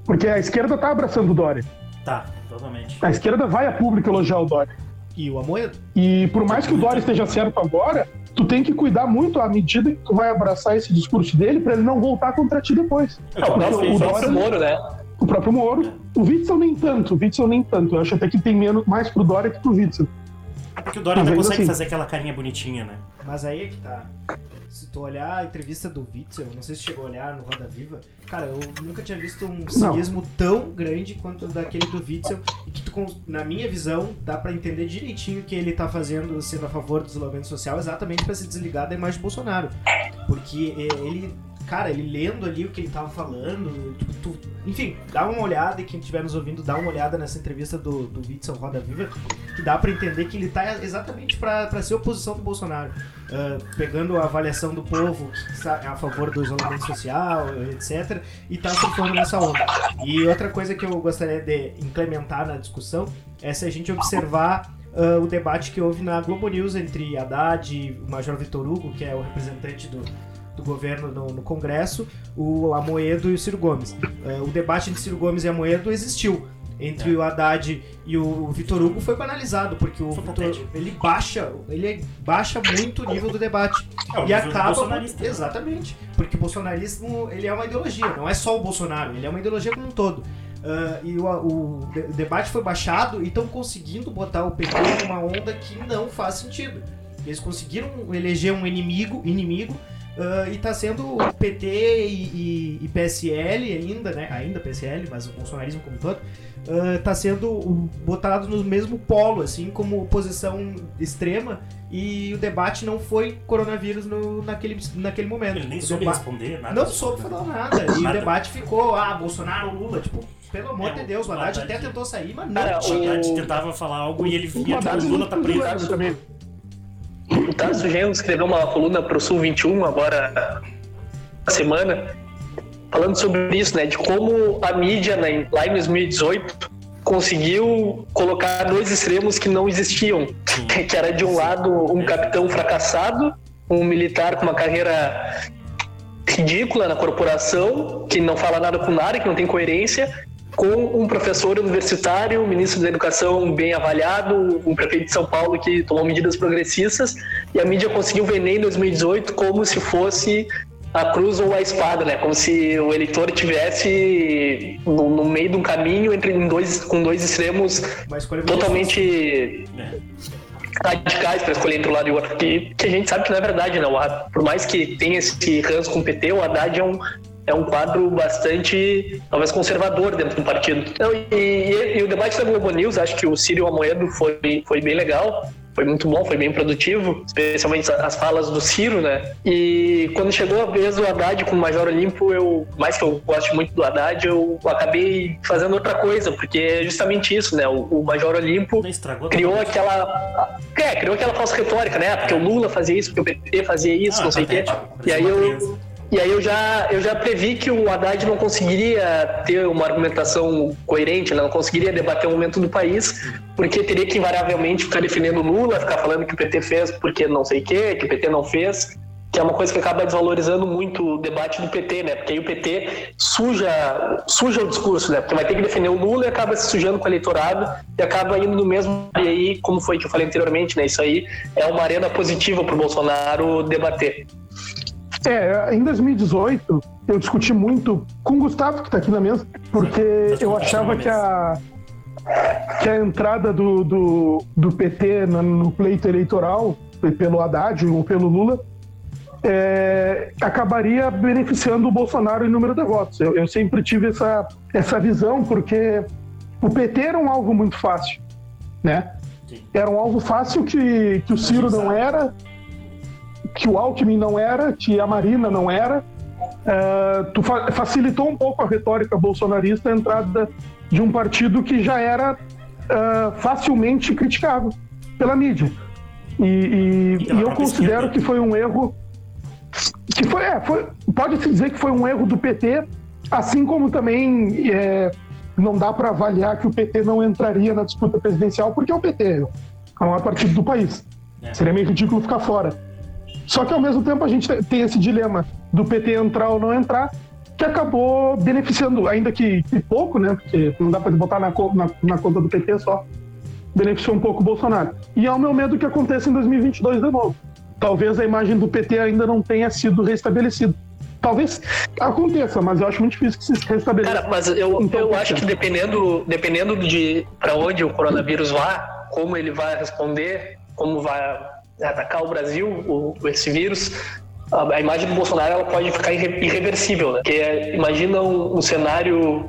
Porque a esquerda está abraçando o Dória. Tá, totalmente. A esquerda vai a público elogiar o Dória. E o Amoedo? E por mais que o Dória esteja certo agora, tu tem que cuidar muito à medida que tu vai abraçar esse discurso dele para ele não voltar contra ti depois. É, Não, o próprio, o Dória- Moro, né? O próprio Moro. O Witzel nem tanto, o Witzel nem tanto. Eu acho até que tem menos, mais pro Dória que pro Witzel. É porque o Dória ainda consegue assim- fazer aquela carinha bonitinha, né? Mas aí é que tá. Tu olhar a entrevista do Witzel, não sei se chegou a olhar no Roda Viva, cara, eu nunca tinha visto um cinismo tão grande quanto daquele do Witzel, e que tu, na minha visão, dá pra entender direitinho que ele tá fazendo, sendo a favor do isolamento social, exatamente pra se desligar da imagem de Bolsonaro. Porque é, ele, cara, ele lendo ali o que ele tava falando, tipo, tu- enfim, dá uma olhada, e quem estiver nos ouvindo, dá uma olhada nessa entrevista do, do Witzel Roda Viva, que dá pra entender que ele tá exatamente pra ser oposição do Bolsonaro. Ah, pegando a avaliação do povo que está a favor do isolamento social, etc., e tá surfando nessa onda. E outra coisa que eu gostaria de implementar na discussão é se a gente observar ah, o debate que houve na Globo News entre Haddad e o Major Vitor Hugo, que é o representante do, do governo no, no Congresso, o Amoedo e o Ciro Gomes. Ah, o debate entre Ciro Gomes e Amoedo existiu. Entre o Haddad e o Vitor Hugo foi banalizado, porque o Vitor, ele baixa, ele baixa muito o nível do debate. É, o e acaba. bolsonarista. Exatamente. Porque o bolsonarismo ele é uma ideologia, não é só o Bolsonaro, ele é uma ideologia como um todo. Ah, e o, o de- o debate foi baixado e estão conseguindo botar o PT numa onda que não faz sentido. Eles conseguiram eleger um inimigo, inimigo ah, e tá sendo o PT e, e- e PSL ainda, né? Ainda PSL, mas o bolsonarismo como um todo, ah, tá sendo botado no mesmo polo, assim, como oposição extrema. E o debate não foi coronavírus no, naquele, naquele momento. Ele nem soube deba- responder nada. Não soube falar nada. E o Nada. debate ficou, ah, Bolsonaro, Lula, tipo, pelo amor É, de Deus, o Haddad Haddad- até tentou sair, mas não Cara, O tinha. Haddad tentava falar algo e ele via que o Lula tá preso. também. O Tarso Genro escreveu uma coluna pro Sul 21 agora na semana, falando sobre isso, né? De como a mídia né, lá em 2018 conseguiu colocar dois extremos que não existiam. Que era de um lado um capitão fracassado, um militar com uma carreira ridícula na corporação, que não fala nada com nada, que não tem coerência, com um professor universitário, um ministro da educação bem avaliado, um prefeito de São Paulo que tomou medidas progressistas, e a mídia conseguiu vender em 2018 como se fosse a cruz ou a espada, né? Como se o eleitor tivesse no, no meio de um caminho entre dois com dois extremos totalmente É. radicais para escolher entre um lado e outro. Que, que a gente sabe que não é verdade, não. O- Por mais que tenha esse ranço com o PT, o Haddad é um, é um quadro bastante, talvez, conservador dentro do partido. Então, e, e- e o debate da Globo News, acho que o Círio Amoedo foi, foi bem legal. Foi muito bom, foi bem produtivo, especialmente as falas do Ciro, né? E quando chegou a vez do Haddad com o Major Olimpo, eu, mais que eu goste muito do Haddad, eu acabei fazendo outra coisa, porque é justamente isso, né? O, o Major Olimpo criou aquela. É, criou aquela falsa retórica, né? Porque o Lula fazia isso, porque o PT fazia isso, Ah, não sei o quê. E aí eu. E aí eu já, eu já previ que o Haddad não conseguiria ter uma argumentação coerente, né? não conseguiria debater o momento do país, porque teria que invariavelmente ficar defendendo Lula, ficar falando que o PT fez porque não sei o quê, que o PT não fez, que é uma coisa que acaba desvalorizando muito o debate do PT, né? Porque aí o PT suja, suja o discurso, né? Porque vai ter que defender o Lula e acaba se sujando com o eleitorado e acaba indo no mesmo. E aí, como foi que eu falei anteriormente, né? Isso aí é uma arena positiva para o Bolsonaro debater. É, em 2018, eu discuti muito com o Gustavo, que está aqui na mesa, porque eu achava que a, que a entrada do, do, do PT no, no pleito eleitoral, pelo Haddad ou pelo Lula, é, acabaria beneficiando o Bolsonaro em número de votos. Eu, eu, sempre tive essa, essa visão, porque o PT era um alvo muito fácil, né? Era um alvo fácil que, que o Ciro não era, que o Alckmin não era, que a Marina não era. É, tu fa facilitou um pouco a retórica bolsonarista a entrada de um partido que já era uh, facilmente criticado pela mídia. E, e, e eu considero esquerda. que foi um erro. Que foi, é, foi, pode-se dizer que foi um erro do PT, assim como também é, não dá para avaliar que o PT não entraria na disputa presidencial, porque é o PT, é o maior partido do país. É. Seria meio ridículo ficar fora. Só que ao mesmo tempo a gente tem esse dilema do PT entrar ou não entrar, que acabou beneficiando, ainda que, que pouco, né? Porque não dá para botar na, na, na, conta do PT só. Beneficiou um pouco o Bolsonaro. E é o meu medo que aconteça em 2022 de novo. Talvez a imagem do PT ainda não tenha sido restabelecida. Talvez aconteça, mas eu acho muito difícil que se restabeleça. Cara, mas eu, então, eu acho que dependendo, dependendo de para onde o coronavírus vá, como ele vai responder, como vai atacar o Brasil, o, esse vírus, a, a, imagem do Bolsonaro ela pode ficar irreversível, né? Porque é, imagina um, um cenário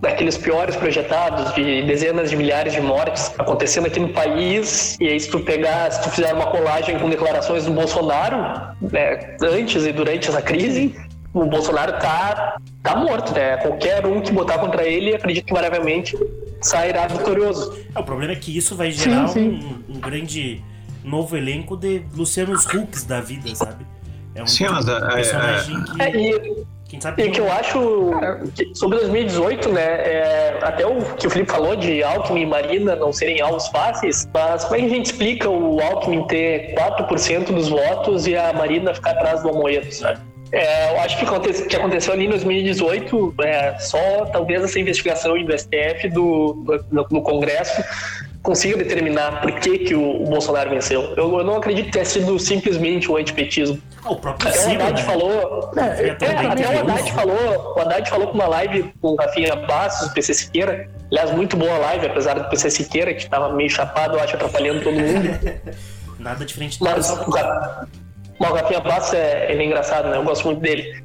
daqueles piores projetados, de dezenas de milhares de mortes acontecendo aqui no país, e aí se tu pegar, se tu fizer uma colagem com declarações do Bolsonaro, né, antes e durante essa crise, o Bolsonaro tá, tá morto, né? Qualquer um que botar contra ele, acredito que sairá vitorioso. É, o problema é que isso vai gerar sim, sim. Um, um, grande novo elenco de Lucianos Hucks da vida, sabe? É um, sim, mas, é, personagem é, que... É, e quem sabe e que eu acho que sobre 2018, né? É, até o que o Felipe falou de Alckmin e Marina não serem alvos fáceis, mas como é que a gente explica o Alckmin ter 4% dos votos e a Marina ficar atrás do Amoedo, sabe? É, eu acho que, aconte, que aconteceu ali em 2018, é, só talvez essa investigação do STF do, do, no Congresso consiga determinar por que, que o, o Bolsonaro venceu. Eu, eu, não acredito que tenha sido simplesmente o antipetismo. O próprio até Ciro, o Haddad né? falou. É, é, até o Haddad falou. O Haddad falou com uma live com o Rafinha Bastos, do PC Siqueira. Aliás, muito boa live, apesar do PC Siqueira, que estava meio chapado, eu acho, atrapalhando todo mundo. Nada diferente do Mas, o, o Rafinha Bastos é, ele é engraçado, né? Eu gosto muito dele.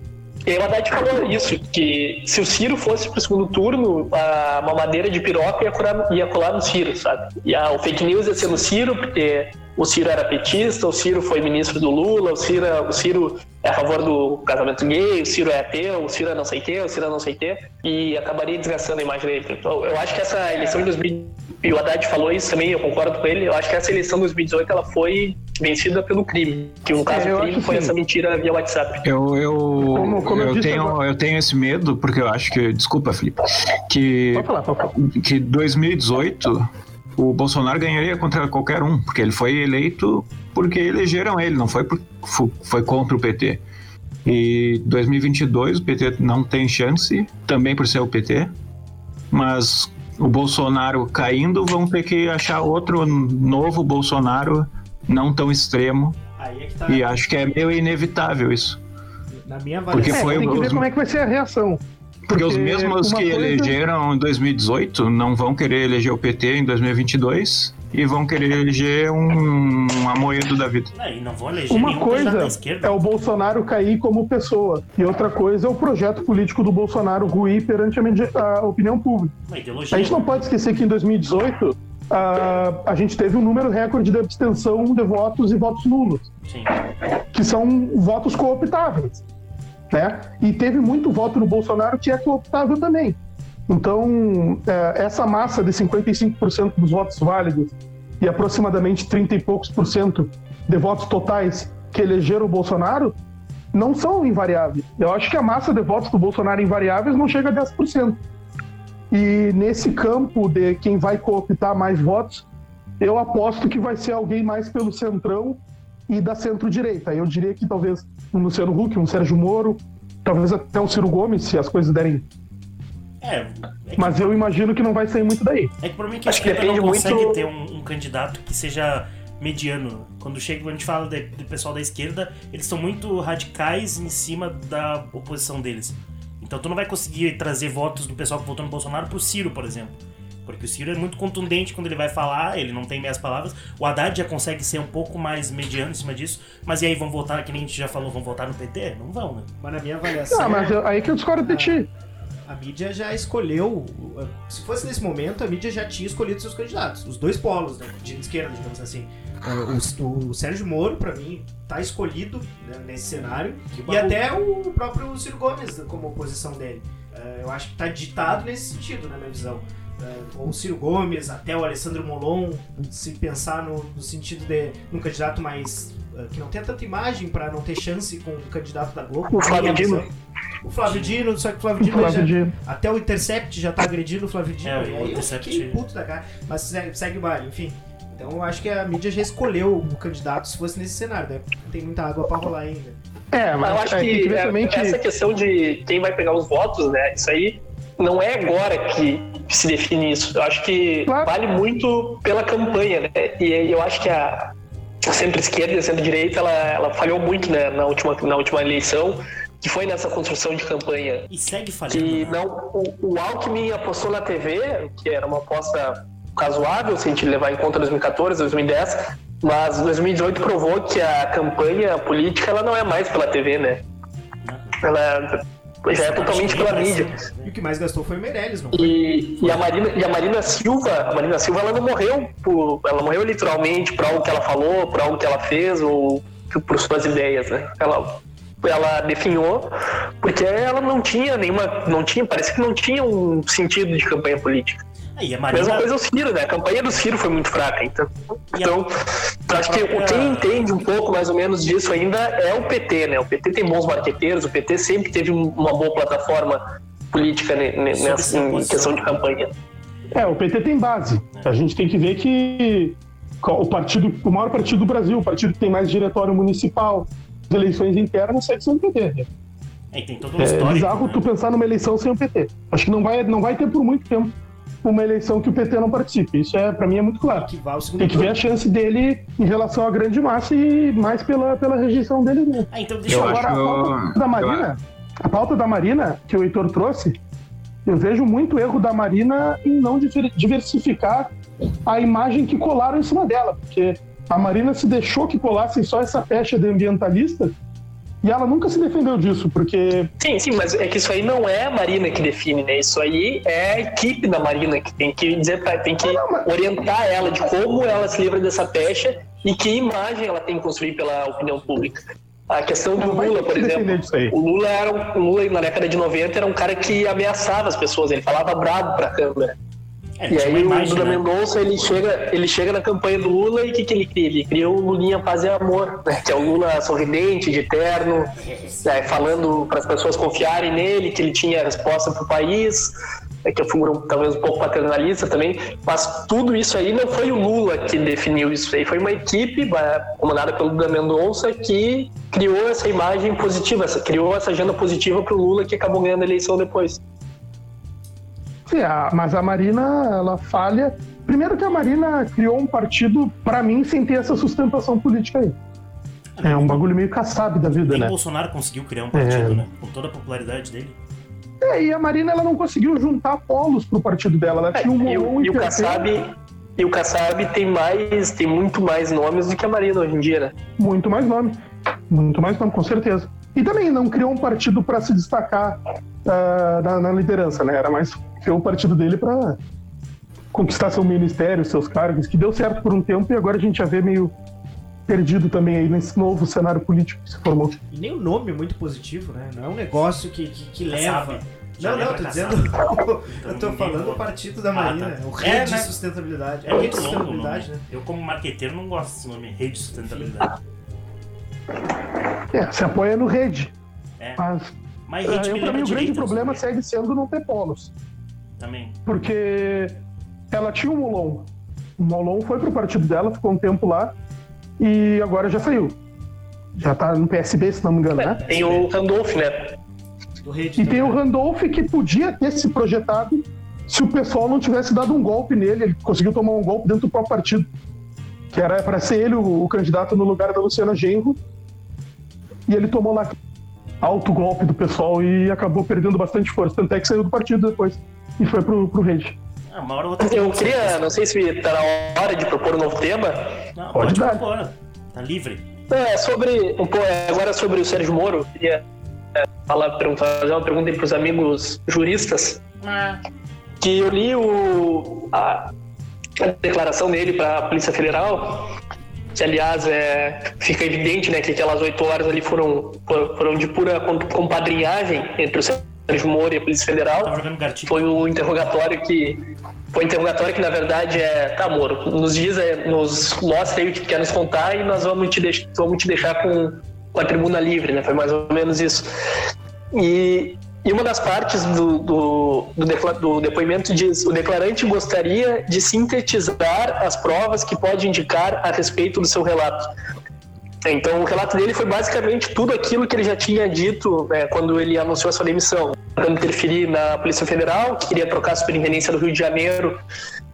E aí o Haddad falou isso, que se o Ciro fosse pro segundo turno, a mamadeira de piroca ia, curar, ia colar no Ciro, sabe? E a, o fake news ia ser no Ciro, porque o Ciro era petista, o Ciro foi ministro do Lula, o Ciro, o Ciro é a favor do casamento gay, o Ciro é ateu, o Ciro é não sei o quê, o Ciro é não sei o quê, e acabaria desgastando a imagem dele. Então, eu acho que essa eleição de 2000 e o Haddad falou isso também, eu concordo com ele, eu acho que essa eleição de 2018 ela foi vencida pelo crime, que no caso é, o crime foi sim. essa mentira via WhatsApp. Eu, eu, como, como eu, eu tenho, eu tenho esse medo, porque eu acho que, desculpa Felipe, que, pode falar, pode falar. que 2018 o Bolsonaro ganharia contra qualquer um, porque ele foi eleito porque elegeram ele, não foi, por, foi contra o PT. E 2022 o PT não tem chance, também por ser o PT, mas o Bolsonaro caindo, vão ter que achar outro novo Bolsonaro não tão extremo. É tá... E acho que é meio inevitável isso. Na minha avaliação, Porque foi é, tem que ver como é que vai ser a reação. Porque, os mesmos que coisa... elegeram em 2018 não vão querer eleger o PT em 2022 e vão querer eleger um, um amoedo da vida. Não, e não vão eleger Uma coisa é o Bolsonaro cair como pessoa e outra coisa é o projeto político do Bolsonaro ruir perante a, a opinião pública. A gente não pode esquecer que em 2018 a, a gente teve um número recorde de abstenção de votos e votos nulos, Sim. que são votos cooptáveis. Né? E teve muito voto no Bolsonaro que é cooptável também. Então, é, essa massa de 55% dos votos válidos e aproximadamente 30 e poucos por cento de votos totais que elegeram o Bolsonaro não são invariáveis. Eu acho que a massa de votos do Bolsonaro invariáveis não chega a 10%. E nesse campo de quem vai cooptar mais votos, eu aposto que vai ser alguém mais pelo centrão e da centro-direita. Eu diria que talvez um Luciano Huck, um Sérgio Moro, talvez até um Ciro Gomes, se as coisas derem. É, é que... Mas eu imagino que não vai sair muito daí. É que por mim que Acho a esquerda não consegue muito... ter um, um, candidato que seja mediano. Quando chega, quando a gente fala de, do pessoal da esquerda, eles são muito radicais em cima da oposição deles. Então tu não vai conseguir trazer votos do pessoal que votou no Bolsonaro pro Ciro, por exemplo. Porque o Ciro é muito contundente quando ele vai falar, ele não tem meias palavras. O Haddad já consegue ser um pouco mais mediano em cima disso. Mas e aí, vão votar, que nem a gente já falou, vão votar no PT? Não vão, né? Mas na minha avaliação. Não, mas eu- aí que eu discordo de ti. A mídia já escolheu. Se fosse nesse momento, a mídia já tinha escolhido seus candidatos. Os dois polos, né? De esquerda, digamos assim. O, o- o Sérgio Moro, pra mim, tá escolhido né, nesse cenário. E até o próprio Ciro Gomes como oposição dele. Eh, eu acho que tá ditado nesse sentido, na minha visão. Eh, ou o Ciro Gomes, até o Alessandro Molon, se pensar no, no sentido de um candidato mais. eh, que não tenha tanta imagem pra não ter chance com o candidato da Globo. O Flávio Dino. visão. O Flávio Dino, só que o Flávio O Dino Flávio já, Dino. até o Intercept já tá agredindo o Flávio Dino. É, o eu Intercept- fiquei puto da cara. Mas segue, segue o baile, enfim. Então eu acho que a mídia já escolheu o candidato se fosse nesse cenário, né? Tem muita água pra rolar ainda. É, Mas mas eu acho é, tem que, é, que. essa questão de quem vai pegar os votos, né? Isso aí não é agora que se define isso. Eu acho que Claro. vale muito pela campanha, né? E eu acho que a centro-esquerda e a centro-direita ela, ela falhou muito né, na, última, na última eleição, que foi nessa construção de campanha. E segue falhando. Que né? não, o, o Alckmin apostou na TV, que era uma aposta razoável, se a gente levar em conta 2014, 2010, mas 2018 provou que a campanha política ela não é mais pela TV, né? Ela já é totalmente pela mídia. E o que mais gastou foi o Meirelles, não foi? E, e a Marina, e a Marina Silva, a Marina Silva ela não morreu por, ela morreu literalmente por algo que ela falou, por algo que ela fez ou por suas ideias, né? Ela ela definhou porque ela não tinha nenhuma, não tinha, parece que não tinha um sentido de campanha política. Aí, a Mesma coisa o Ciro, né? A campanha do Ciro foi muito fraca, então. E a- Então, acho que própria- quem entende um pouco mais ou menos disso ainda é o PT, né? O PT tem bons marqueteiros, o PT sempre teve um- uma boa plataforma política nessa essa em questão de campanha. É, o PT tem base. A gente tem que ver que o partido, o maior partido do Brasil, o partido que tem mais diretório municipal, as eleições internas, segue sendo o PT. né? É, tem todo um É histórico. bizarro né? tu pensar numa eleição sem o PT. Acho que não vai, não vai ter por muito tempo uma eleição que o PT não participe. Isso é, para mim é muito claro. Que Tem que ver a chance dele em relação à grande massa e mais pela, pela rejeição dele mesmo. Ah, então deixa Eu eu. acho- Agora, a pauta da Marina, a pauta da Marina que o Heitor trouxe, eu vejo muito erro da Marina em não diver- diversificar a imagem que colaram em cima dela, porque a Marina se deixou que colassem só essa pecha de ambientalista e ela nunca se defendeu disso, porque Sim, sim, mas é que isso aí não é a Marina que define, né? Isso aí é a equipe da Marina que tem que dizer, pra- tem que Ah, não, mas- orientar ela de como ela se livra dessa pecha e que imagem ela tem que construir pela opinião pública. A questão do Não Lula, por exemplo. O Lula era um, o Lula na década de 90 era um cara que ameaçava as pessoas, ele falava brabo pra câmera. É, E aí uma o imagem, Lula né? Mendonça ele chega, ele chega na campanha do Lula e o que, que ele cria? Ele cria o Lulinha Paz e Amor, né? que é o Lula sorridente, de terno, né? falando para as pessoas confiarem nele, que ele tinha a resposta para o país, né? que é figura talvez um pouco paternalista também, mas tudo isso aí não foi o Lula que definiu isso aí, foi uma equipe comandada pelo Lula Mendonça que criou essa imagem positiva, criou essa agenda positiva para o Lula que acabou ganhando a eleição depois. Sim, a- mas a Marina, ela falha. Primeiro que a Marina criou um partido, pra mim, sem ter essa sustentação política aí. É um bagulho meio caçabe da vida, Nem o né? Bolsonaro conseguiu criar um partido, É. né? Com toda a popularidade dele. É, e a Marina, ela não conseguiu juntar polos pro partido dela. Ela tinha um É, e, o, e o. Kassab e o Kassab tem mais tem muito mais nomes do que a Marina hoje em dia, né? Muito mais nome. Muito mais nome, com certeza. E também não criou um partido para se destacar ah, na, na liderança, né? Era mais criou o partido dele para conquistar seu ministério, seus cargos, que deu certo por um tempo e agora a gente já vê meio perdido também aí nesse novo cenário político que se formou. E nem o nome é muito positivo, né? Não é um negócio que, que, que leva. Já Não, não, lembra tô Kassab. dizendo. eu Então, tô ninguém falando do partido da Ah, Marina. tá. O rei É, de né? sustentabilidade. É É, rei muito de longo o nome. sustentabilidade, né? Eu, como marqueteiro, não gosto desse nome. Rede de sustentabilidade. É, se apoia no rede. É. Mas Mas ah, rede eu, pra mim o grande direita, problema assim, segue sendo não ter polos. Também. porque ela tinha o Molon. O Molon foi pro partido dela, ficou um tempo lá e agora já saiu. Já tá no PSB, se não me engano, né? Tem o Randolph, né? Do rede E tem o. Randolph que podia ter se projetado se o pessoal não tivesse dado um golpe nele. Ele conseguiu tomar um golpe dentro do próprio partido. Que era para ser ele o, o candidato no lugar da Luciana Genro. E ele tomou lá alto golpe do pessoal e acabou perdendo bastante força. Tanto é que saiu do partido depois. E foi pro, pro Rede. Ah, uma hora Eu que queria, não sei se tá na hora de propor um novo tema. Não, Pode pode dar. propor. Tá livre. É, sobre. Um, pouco- é, agora sobre o Sérgio Moro, eu queria é, falar, perguntar, fazer uma pergunta para os amigos juristas. Que eu li o, a, a declaração dele para a Polícia Federal, que aliás é, fica evidente né, que aquelas oito horas ali foram, foram de pura com- compadrinhagem entre o Sérgio Moro e a Polícia Federal. Foi o interrogatório que. Foi o interrogatório que, na verdade, é. Tá, Moro, nos diz, é, nos mostra aí o que quer nos contar e nós vamos te, deix vamos te deixar com, com a tribuna livre, né? Foi mais ou menos isso. E, e uma das partes do, do, do, do depoimento diz: o declarante gostaria de sintetizar as provas que pode indicar a respeito do seu relato. Então, o relato dele foi basicamente tudo aquilo que ele já tinha dito né, quando ele anunciou a sua demissão. Tentando interferir na Polícia Federal, que queria trocar a superintendência do Rio de Janeiro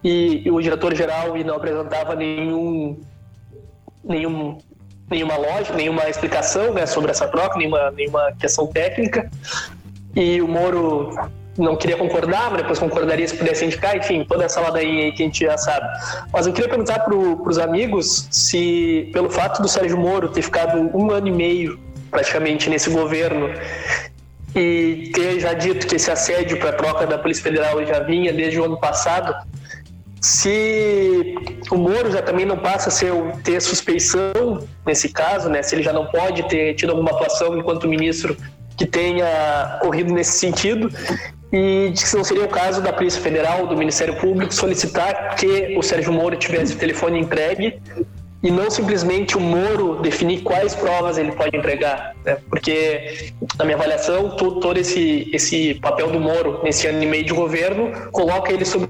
e, e o diretor-geral e não apresentava nenhum, nenhum, nenhuma lógica, nenhuma explicação né, sobre essa troca, nenhuma, nenhuma questão técnica. E o Moro não queria concordar, mas depois concordaria se pudesse indicar, enfim, toda essa ladainha aí que a gente já sabe. Mas eu queria perguntar para os amigos se, pelo fato do Sérgio Moro ter ficado um ano e meio praticamente nesse governo e ter já dito que esse assédio para troca da Polícia Federal já vinha desde o ano passado, se o Moro já também não passa a ser, ter suspeição nesse caso, né? Se ele já não pode ter tido alguma atuação enquanto ministro que tenha corrido nesse sentido e de que não seria o caso da Polícia Federal, do Ministério Público solicitar que o Sérgio Moro tivesse o telefone entregue e não simplesmente o Moro definir quais provas ele pode entregar, né? porque na minha avaliação to- todo esse esse papel do Moro nesse ano e meio de governo coloca ele sobre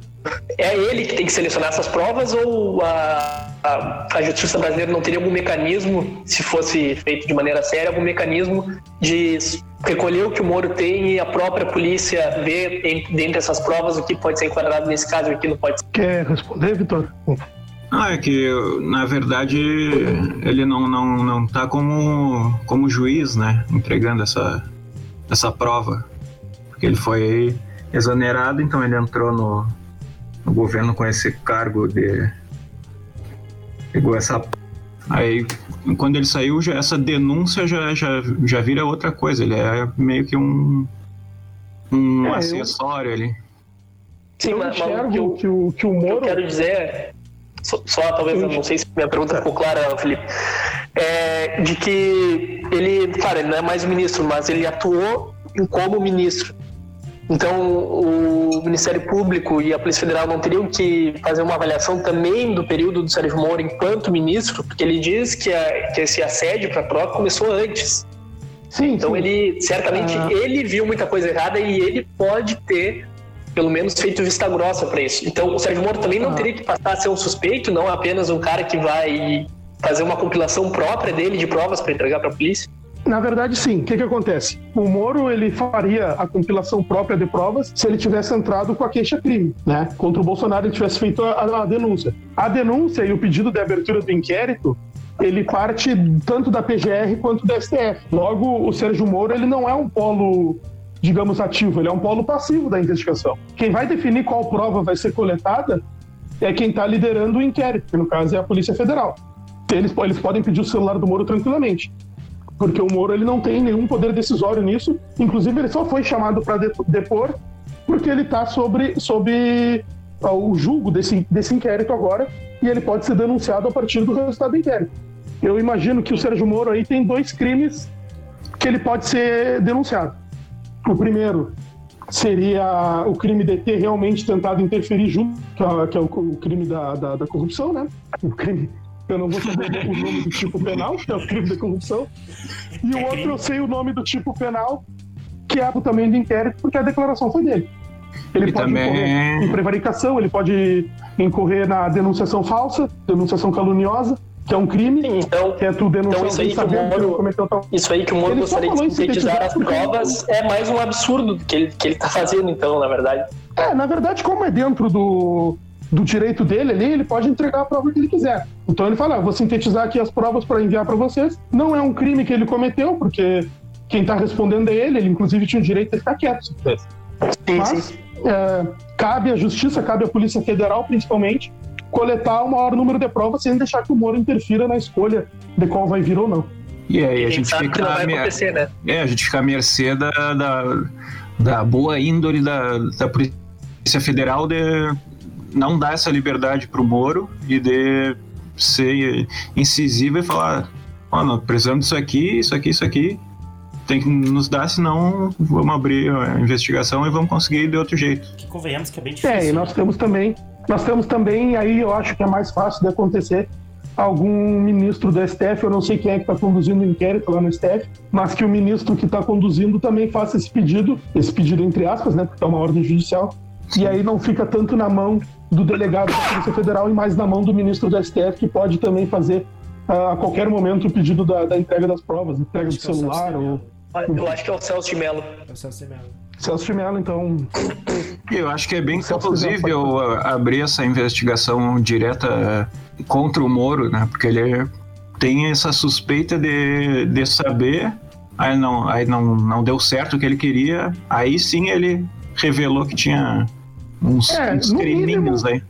é ele que tem que selecionar essas provas ou a, a, a justiça brasileira não teria algum mecanismo, se fosse feito de maneira séria, algum mecanismo de recolher o que o Moro tem e a própria polícia ver em- dentre essas provas o que pode ser enquadrado nesse caso e o que não pode ser. Quer responder, Vitor? Ah, é que, na verdade, ele não, não, não tá como, como juiz, né? Entregando essa, essa prova. Porque ele foi exonerado, então ele entrou no, no governo com esse cargo de. Pegou essa. Aí, quando ele saiu, já, essa denúncia já, já, já vira outra coisa. Ele é meio que um. Um É, eu- acessório ali. Sim, eu mas, mas o que enxergo eu, que o, que o O que eu Moro. quero dizer, é, só, só talvez, eu não sei se minha pergunta ficou clara, Felipe, é de que ele, claro, ele não é mais ministro, mas ele atuou como ministro. Então, o Ministério Público e a Polícia Federal não teriam que fazer uma avaliação também do período do Sérgio Moro enquanto ministro, porque ele diz que, a- que esse assédio para a troca começou antes. Sim, Então sim. ele, certamente, Ah. ele viu muita coisa errada e ele pode ter, pelo menos, feito vista grossa para isso. Então o Sérgio Moro também não teria que passar a ser um suspeito, não apenas um cara que vai fazer uma compilação própria dele de provas para entregar para a polícia. Na verdade, sim. O que, que acontece? O Moro ele faria a compilação própria de provas se ele tivesse entrado com a queixa-crime, né? Contra o Bolsonaro, ele tivesse feito a, a denúncia. A denúncia e o pedido de abertura do inquérito, ele parte tanto da PGR quanto da STF. Logo, o Sérgio Moro ele não é um polo, digamos, ativo, ele é um polo passivo da investigação. Quem vai definir qual prova vai ser coletada é quem está liderando o inquérito, que no caso é a Polícia Federal. Eles, eles podem pedir o celular do Moro tranquilamente porque o Moro ele não tem nenhum poder decisório nisso. Inclusive, ele só foi chamado para depor porque ele está sobre, sobre ó, o julgo desse, desse inquérito agora e ele pode ser denunciado a partir do resultado do inquérito. Eu imagino que o Sérgio Moro aí tem dois crimes que ele pode ser denunciado. O primeiro seria o crime de ter realmente tentado interferir junto, que é, é o, crime da, da, da corrupção, né? O crime eu não vou saber o nome do tipo penal, que é o crime de corrupção. E o outro eu sei o nome do tipo penal, que é também do inquérito, porque a declaração foi dele. Ele E pode também- incorrer em prevaricação, ele pode incorrer na denunciação falsa, denunciação caluniosa, que é um crime, Então, que é tu denunciar Então, isso aí que o Moro- cometeu tal. isso aí que o Moro Ele gostaria de sintetizar as porque- provas é mais um absurdo que ele, que ele tá fazendo, então, na verdade. É, na verdade, como é dentro do, do direito dele ali, ele pode entregar a prova que ele quiser. Então ele fala, ah, vou sintetizar aqui as provas para enviar para vocês. Não é um crime que ele cometeu, porque quem está respondendo é ele, ele inclusive tinha o direito de ficar quieto. Sim, Mas sim. é, cabe à Justiça, cabe à Polícia Federal, principalmente, coletar o maior número de provas sem deixar que o Moro interfira na escolha de qual vai vir ou não. E aí a gente fica mer- né? É, a gente fica à mercê da, da, da boa índole da, da Polícia Federal de não dar essa liberdade pro Moro e de ser incisiva e falar, ó, não, precisamos disso aqui, isso aqui, isso aqui. Tem que nos dar, senão vamos abrir a investigação e vamos conseguir de outro jeito. Que convenhamos que é bem difícil. É, e nós temos também, nós temos também, aí eu acho que é mais fácil de acontecer algum ministro do STF, eu não sei quem é que está conduzindo o inquérito lá no STF, mas que o ministro que está conduzindo também faça esse pedido, esse pedido entre aspas, né, porque é uma ordem judicial, e aí não fica tanto na mão do delegado da Polícia Federal e mais na mão do ministro do STF, que pode também fazer ah, a qualquer momento o pedido da, da entrega das provas, entrega do é celular ou Eu acho que é o Celso de Mello. É o Celso de Mello. Celso de Mello, então Eu acho que é bem plausível abrir essa investigação direta contra o Moro, né? Porque ele tem essa suspeita de, de saber, aí não, aí não, não deu certo o que ele queria, aí sim ele revelou que tinha uns, É, uns criminhos aí.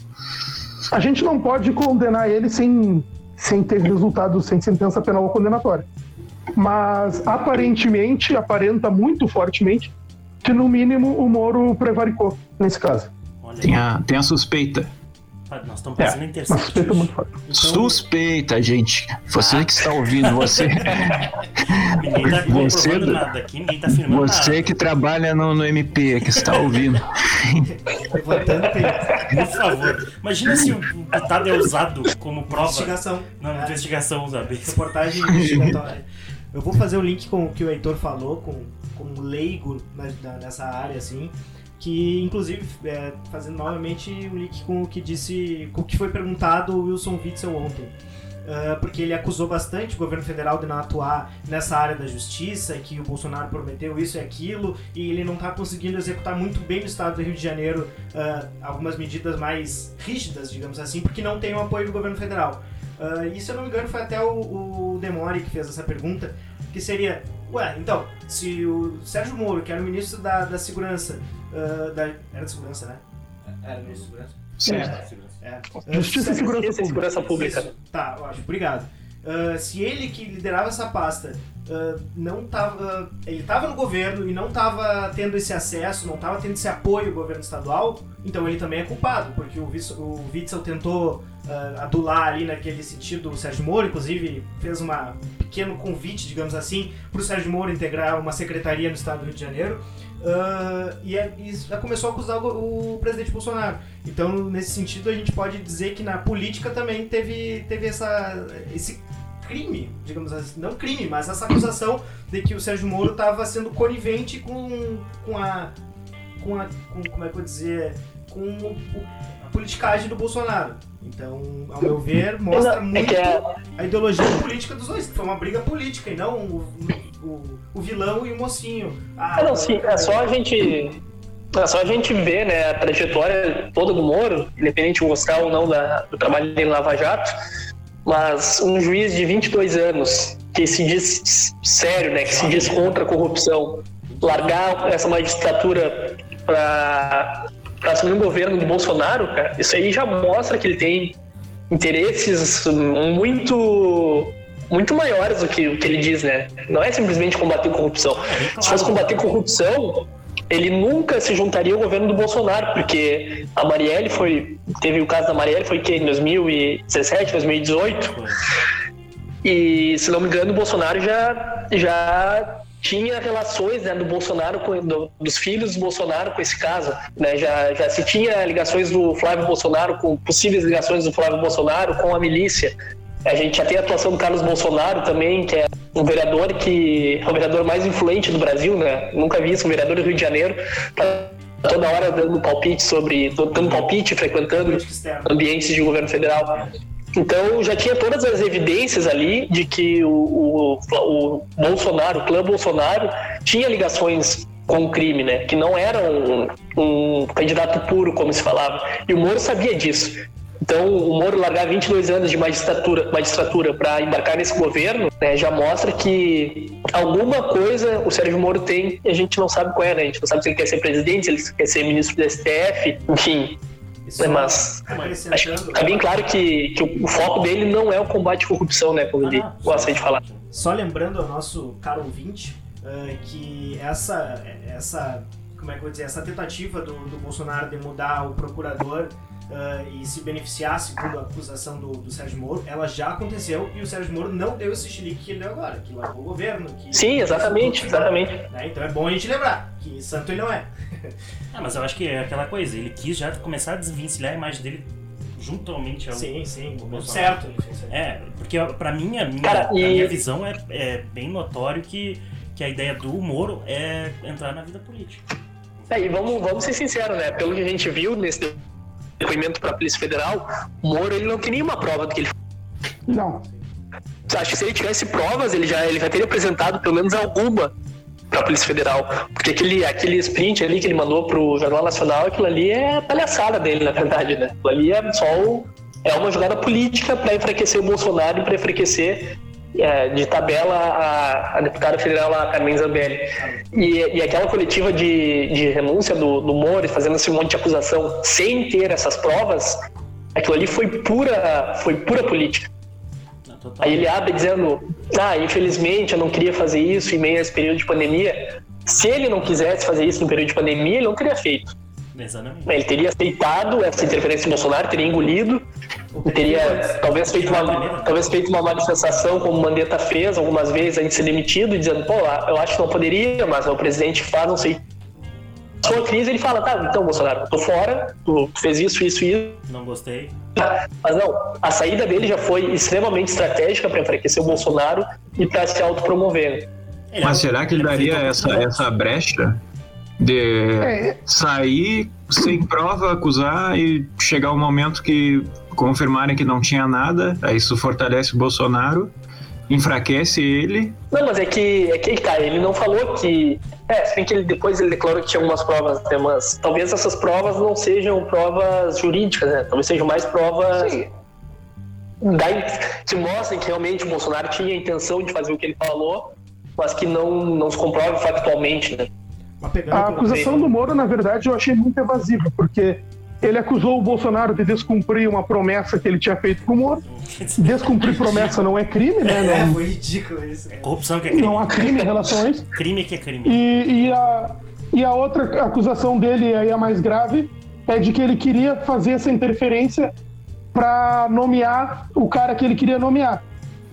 a gente não pode condenar ele sem, sem ter resultado, sem sentença penal ou condenatória. Mas aparentemente, aparenta muito fortemente que no mínimo o Moro prevaricou nesse caso. Olha, Tem a, tem a suspeita. nós estamos passando interessante. suspeita muito forte. Suspeita, gente. Você que está ouvindo, você, Ninguém tá Você- nada aqui, ninguém tá afirmando você nada. que trabalha no, no MP, que está ouvindo. Por favor. Imagina se o o Pitado é usado como prova investigação. na É. investigação usada. reportagem investigatória. Eu vou fazer o link com o que o Heitor falou, com, com um leigo nessa área, assim, que inclusive, é, fazendo novamente o link com o que disse, com o que foi perguntado o Wilson Witzel ontem. Ah, porque ele acusou bastante o governo federal de não atuar nessa área da justiça, que o Bolsonaro prometeu isso e aquilo, e ele não está conseguindo executar muito bem no estado do Rio de Janeiro ah, algumas medidas mais rígidas, digamos assim, porque não tem o apoio do governo federal. Ah, e se eu não me engano foi até o, o Demore que fez essa pergunta, que seria, ué, então, se o Sérgio Moro, que era o ministro da, da segurança, ah, da, era de segurança, né? Era ministro de segurança? Certo. É. Justiça e Segurança Justiça e Pública. Segurança Pública. Isso. Tá, ótimo, obrigado. Ah, se ele que liderava essa pasta ah, não tava. Ele tava no governo e não tava tendo esse acesso, não tava tendo esse apoio do governo estadual, então ele também é culpado, porque o, Witzel- o Witzel tentou ah, adular ali naquele sentido o Sérgio Moro, inclusive fez um pequeno convite, digamos assim, para o Sérgio Moro integrar uma secretaria no estado do Rio de Janeiro. ah, e, é- e já começou a acusar o, o presidente Bolsonaro. Então, nesse sentido, a gente pode dizer que na política também teve, teve essa, esse crime, digamos assim, não crime, mas essa acusação de que o Sérgio Moro estava sendo conivente com, com a. com a. Com, como é que eu vou dizer? Com o- a politicagem do Bolsonaro. Então, ao meu ver, mostra É muito é, a ideologia política dos dois, que foi uma briga política e não o, o, o vilão e o mocinho. Ah, É, não, sim, é só a gente. É só a gente ver né, a trajetória toda do Moro, independente de gostar ou não da- do trabalho dele em Lava Jato, mas um juiz de 22 anos que se diz sério, né, que se diz contra a corrupção, largar essa magistratura para assumir um governo do Bolsonaro, cara, isso aí já mostra que ele tem interesses muito muito maiores do que o que ele diz, né? Não é simplesmente combater corrupção. Se fosse combater corrupção, ele nunca se juntaria ao governo do Bolsonaro, porque a Marielle foi. Teve o caso da Marielle, foi que em 2017, 2018. E, se não me engano, o Bolsonaro já, já tinha relações né, do Bolsonaro, com, do- dos filhos do Bolsonaro com esse caso. Né? Já, já se tinha ligações do Flávio Bolsonaro, com possíveis ligações do Flávio Bolsonaro com a milícia. A gente já tem a atuação do Carlos Bolsonaro também, que é um vereador que é o vereador mais influente do Brasil, né? Nunca vi isso, um vereador do Rio de Janeiro, tá toda hora dando palpite sobre, dando palpite, frequentando ambientes de governo federal. Então já tinha todas as evidências ali de que o, o, o Bolsonaro, o clã Bolsonaro, tinha ligações com o crime, né? Que não era um, um candidato puro, como se falava. E o Moro sabia disso. Então, o Moro largar 22 anos de magistratura, magistratura para embarcar nesse governo né, já mostra que alguma coisa o Sérgio Moro tem e a gente não sabe qual é, né? A gente não sabe se ele quer ser presidente, se ele quer ser ministro do STF, enfim. Só Mas acho tá bem claro que, que o, o foco dele não é o combate à corrupção, né? Como ele Ah, gosta de falar. Só lembrando ao nosso caro ouvinte eh, que essa, essa, como é que eu vou dizer, essa tentativa do, do Bolsonaro de mudar o procurador eh, e se beneficiar, segundo a acusação do, do Sérgio Moro, ela já aconteceu e o Sérgio Moro não deu esse chilique que ele deu agora, que largou o governo. Que, Sim, exatamente, exatamente. Né? Então é bom a gente lembrar que santo ele não é. Ah, mas eu acho que é aquela coisa, ele quis já começar a desvencilhar a imagem dele juntamente ao. Sim, sim, certo. É, porque pra mim, a minha, Cara, a e- minha visão é, é bem notório que, que a ideia do Moro é entrar na vida política. É, e vamos, vamos ser sinceros, né? Pelo que a gente viu nesse depoimento para a Polícia Federal, o Moro ele não tem nenhuma prova do que ele Não. Acho que se ele tivesse provas, ele já, ele já teria apresentado pelo menos alguma para a Polícia Federal. Porque aquele, aquele sprint ali que ele mandou pro Jornal Nacional, aquilo ali é a palhaçada dele, na verdade, né? Aquilo ali é só o- é uma jogada política para enfraquecer o Bolsonaro e para enfraquecer é, de tabela a, a deputada federal lá, Carmen Zambelli. E, e aquela coletiva de, de renúncia do, do Moro, fazendo esse monte de acusação sem ter essas provas, aquilo ali foi pura, foi pura política. Aí ele abre dizendo: Ah, infelizmente eu não queria fazer isso em meio a esse período de pandemia. Se ele não quisesse fazer isso no período de pandemia, ele não teria feito. Exatamente. Ele teria aceitado essa interferência do Bolsonaro, teria engolido, teria talvez feito uma, talvez feito uma manifestação, como o Mandetta fez algumas vezes, antes de ser demitido, dizendo: Pô, eu acho que não poderia, mas o presidente faz, não sei. Sua crise, ele fala: Tá, então, Bolsonaro, tô fora, tu fez isso, isso e isso. Não gostei. Mas não, a saída dele já foi extremamente estratégica para enfraquecer o Bolsonaro e para se autopromover. Ele Mas é- será que ele daria essa, essa brecha de É, sair sem prova, acusar e chegar um momento que confirmarem que não tinha nada, aí isso fortalece o Bolsonaro, enfraquece ele. Não, mas é que, é que tá, ele não falou que. É, se bem que ele, depois ele declarou que tinha algumas provas, né, mas talvez essas provas não sejam provas jurídicas, né? Talvez sejam mais provas da, que mostrem que realmente o Bolsonaro tinha a intenção de fazer o que ele falou, mas que não, não se comprove factualmente, né? A acusação do Moro, na verdade, eu achei muito evasiva, porque ele acusou o Bolsonaro de descumprir uma promessa que ele tinha feito pro Moro. Descumprir promessa não é crime, né? É, Não, foi ridículo isso. Corrupção que é crime. não há crime em relação a isso. Crime que é crime. E, e a, e a outra acusação dele, aí a mais grave, é de que ele queria fazer essa interferência para nomear o cara que ele queria nomear.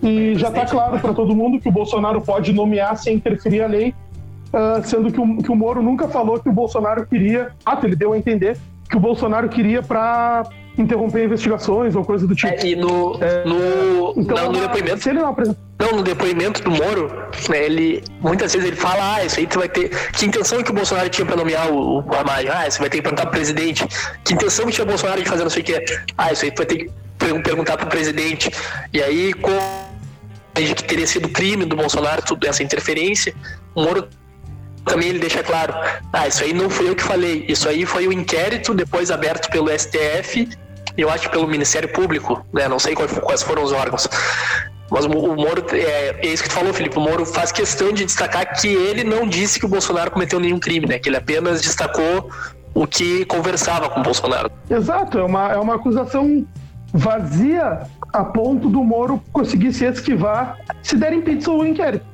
E já está claro para todo mundo que o Bolsonaro pode nomear sem interferir a lei, ah, sendo que o, que o Moro nunca falou que o Bolsonaro queria. Ah, ele deu a entender que o Bolsonaro queria para interromper investigações ou coisa do tipo. É, e no, É, no, Então, não, no depoimento se ele não apresenta. Não, no depoimento do Moro, né, ele muitas vezes ele fala, ah, isso aí tu vai ter. Que intenção que o Bolsonaro tinha pra nomear o, o Ramalho? Ah, você vai ter que perguntar pro presidente. Que intenção que tinha o Bolsonaro de fazer não sei o quê? Ah, isso aí tu vai ter que per- perguntar pro presidente. E aí, com de que teria sido crime do Bolsonaro, tudo essa interferência, o Moro também ele deixa claro, ah, isso aí não fui eu que falei, isso aí foi o inquérito depois aberto pelo STF eu acho pelo Ministério Público, né? Não sei quais, foram os órgãos. Mas o Moro, é, é isso que tu falou, Felipe. O Moro faz questão de destacar que ele não disse que o Bolsonaro cometeu nenhum crime, né? Que ele apenas destacou o que conversava com o Bolsonaro. Exato, é uma, é uma acusação vazia a ponto do Moro conseguir se esquivar se der impeachment ou inquérito.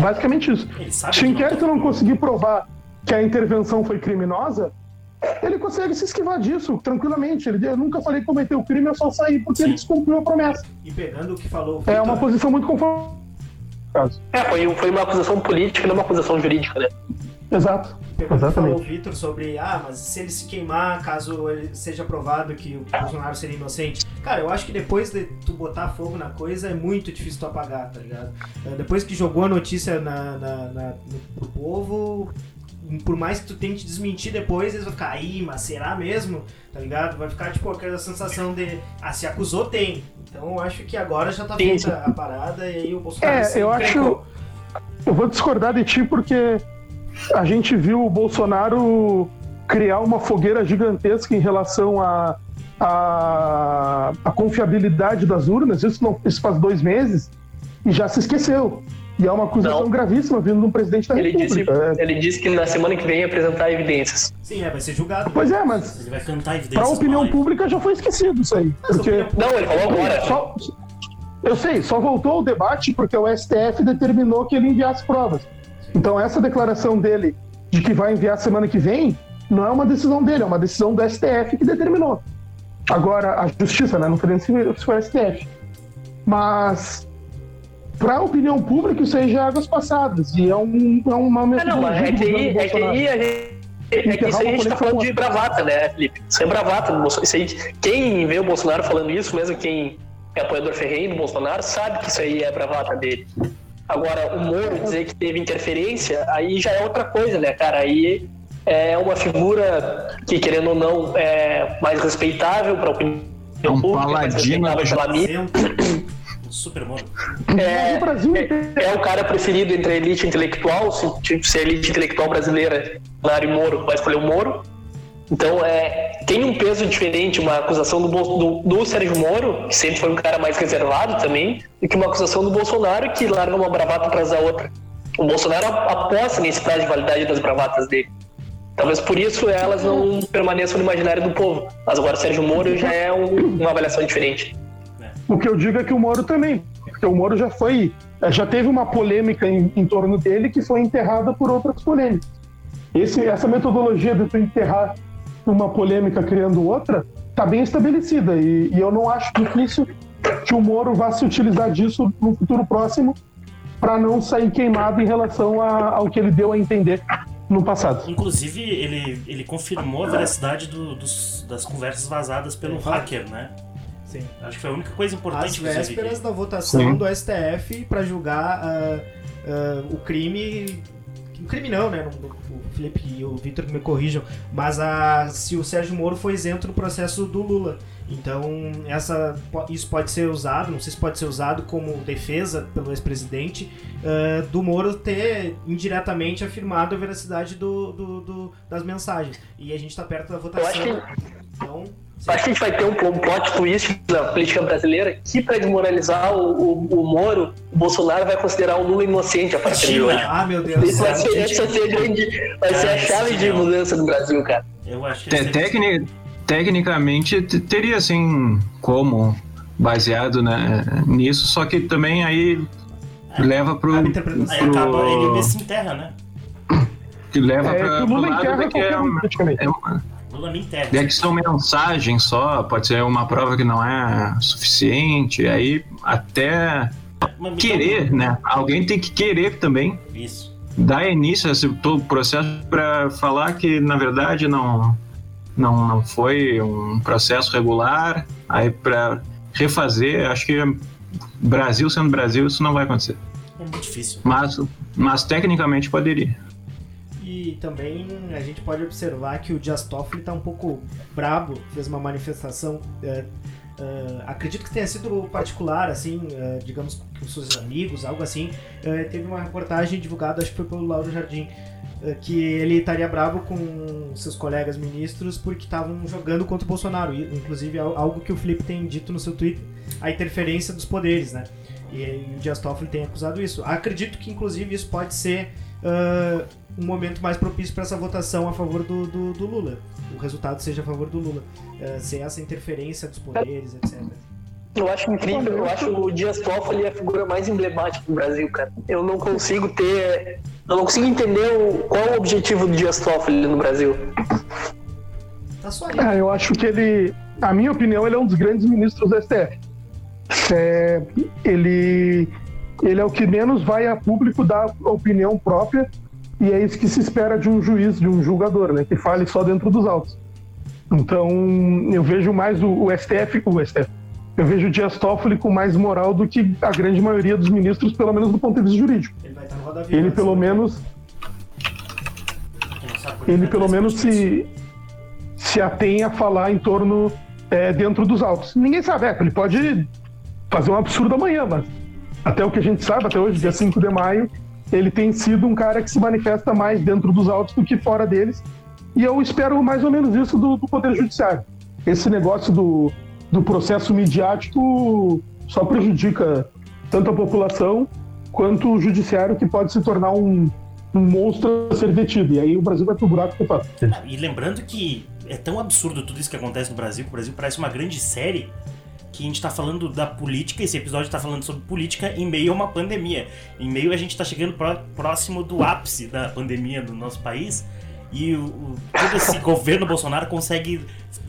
Basicamente isso. Se o inquérito não conseguir provar que a intervenção foi criminosa, ele consegue se esquivar disso tranquilamente. Ele eu nunca falei que cometeu crime, eu só saí porque ele descumpriu a promessa. E pegando o que falou o É uma posição muito confortável. É, foi, foi uma acusação política, não uma acusação jurídica, né? Exato. que falou o Exatamente. Vitor sobre, ah, mas se ele se queimar, caso ele seja provado que o Bolsonaro seria inocente. Cara, eu acho que depois de tu botar fogo na coisa, é muito difícil tu apagar, tá ligado? É, Depois que jogou a notícia na, na, na, no, pro povo, por mais que tu tente desmentir depois, eles vão aí, mas será mesmo? Tá ligado? Vai ficar, tipo, aquela sensação de, ah, se acusou, tem. Então eu acho que agora já tá feita a parada e aí o Bolsonaro É, se eu acho. Eu vou discordar de ti porque a gente viu o Bolsonaro criar uma fogueira gigantesca em relação a a, a confiabilidade das urnas, isso, não, isso faz dois meses, e já se esqueceu. E é uma acusação Não. gravíssima vindo de um presidente da Ele disse, República. É, ele disse que na semana que vem ia apresentar evidências. Sim, é, vai ser julgado. Pois é, mas Ele vai cantar para evidências. a opinião live. pública já foi esquecido isso aí. Porque Não, ele falou agora. só, eu sei, só voltou ao debate porque o STF determinou que ele enviasse provas. Então essa declaração dele de que vai enviar semana que vem não é uma decisão dele, é uma decisão do STF que determinou. Agora, a justiça, né? Não nem se foi o STF. Mas para a opinião pública isso aí já é águas passadas. E é, um, é uma Ah, não, mas é que aí, é que a gente. É que isso aí a gente tá falando de bravata, né, Felipe? Isso é bravata do Bolsonaro. Isso aí, quem vê o Bolsonaro falando isso, mesmo quem é apoiador ferrenho do Bolsonaro, sabe que isso aí é bravata dele. Agora, o Moro dizer que teve interferência, aí já é outra coisa, né, cara? Aí é uma figura que, querendo ou não, é mais respeitável para a opinião É um pública, mais paladino respeitável pela mídia. Exemplo. Um super moro. É, é, é o cara preferido entre a elite intelectual, se, tipo, se a elite intelectual brasileira, Lário Moro, vai escolher o Moro. Então, é, tem um peso diferente uma acusação do, do, do Sérgio Moro, que sempre foi um cara mais reservado também, do que uma acusação do Bolsonaro, que larga uma bravata atrás da outra. O Bolsonaro aposta nesse prazo de validade das bravatas dele. Talvez por isso elas não permaneçam no imaginário do povo. Mas agora o Sérgio Moro já é um- uma avaliação diferente. O que eu digo é que o Moro também, porque o Moro já foi, eh, já teve uma polêmica em, em torno dele que foi enterrada por outras polêmicas. Esse, essa metodologia de tu enterrar uma polêmica criando outra está bem estabelecida e, e eu não acho difícil que o Moro vá se utilizar disso no futuro próximo para não sair queimado em relação a- ao que ele deu a entender no passado. Inclusive, ele, ele confirmou a veracidade do- dos- das conversas vazadas pelo hacker, né? Sim. Acho que foi a única coisa importante Às que eu vi. vésperas da votação Sim. do STF para julgar ah, ah, o crime. O crime não, né? Não- O Felipe e o Vitor que me corrijam. Mas a, se o Sérgio Moro foi isento no processo do Lula. Então, essa, isso pode ser usado, não sei se pode ser usado como defesa pelo ex-presidente, ah, do Moro ter indiretamente afirmado a veracidade do, do- do- das mensagens. E a gente está perto da votação. Então, Acho que a gente vai ter um, um plot twist na política brasileira que, para desmoralizar o, o- o Moro, o Bolsonaro vai considerar o Lula inocente a partir de hoje. ah, meu Deus. Isso vai ser, gente- ser a grande. Vai ser a chave de não. mudança do Brasil, cara. Eu acho que esse- tecni- tecnicamente teria assim como baseado né, nisso, só que também aí leva pro, Cabe interpretação. Aí acaba, ele pro se enterra, né? que leva É pra, que o pro Lula lado enterra que é, um, uma- praticamente. é uma- Lula me enterra. é que são mensagens só, pode ser uma prova que não é suficiente, aí até Mas querer, né? Alguém tem que querer também Isso. dar início a esse todo processo para falar que na verdade não, não não foi um processo regular aí para refazer acho que Brasil sendo Brasil isso não vai acontecer É muito difícil. mas mas tecnicamente poderia Também a gente pode observar que o Dias Toffoli tá um pouco brabo, fez uma manifestação. é, é, acredito que tenha sido particular, assim, é, digamos com seus amigos, algo assim. É, teve uma reportagem divulgada, acho que foi pelo Lauro Jardim, que ele estaria brabo com seus colegas ministros porque estavam jogando contra o Bolsonaro. Inclusive, al- algo que o Felipe tem dito no seu tweet, a interferência dos poderes, né? E, e o Dias Toffoli tem acusado isso. Acredito que, inclusive, isso pode ser ah, um momento mais propício para essa votação a favor do, do, do Lula. O resultado seja a favor do Lula. Ah, sem essa interferência dos poderes, etc. Eu acho incrível, eu acho o Dias Toffoli a figura mais emblemática do Brasil, cara. Eu não consigo ter. Eu não consigo entender o, qual é o objetivo do Dias Toffoli no Brasil. Tá só aí. É, eu acho que ele, a minha opinião, ele é um dos grandes ministros do STF. É, ele, ele é o que menos vai a público dar opinião própria e é isso que se espera de um juiz, de um julgador, né? Que fale só dentro dos autos. Então, eu vejo mais o, o STF, o STF. Eu vejo o Dias Toffoli com mais moral do que a grande maioria dos ministros, pelo menos do ponto de vista jurídico. Ele vai estar no Roda. Ele pelo assim. menos ele pelo menos se, se atém a falar em torno é, dentro dos autos. Ninguém sabe, é, ele pode fazer um absurdo amanhã, mas até o que a gente sabe, até hoje, dia 5 de maio, ele tem sido um cara que se manifesta mais dentro dos autos do que fora deles. E eu espero mais ou menos isso do, do Poder Judiciário. esse negócio do, do processo midiático só prejudica tanto a população quanto o judiciário, que pode se tornar um, um monstro a ser detido. E aí o Brasil vai pro buraco total. E lembrando que é tão absurdo tudo isso que acontece no Brasil, que o Brasil parece uma grande série, que a gente tá falando da política, esse episódio tá falando sobre política em meio a uma pandemia. Em meio a gente tá chegando pró- próximo do ápice da pandemia do nosso país, e o, o- todo esse governo Bolsonaro consegue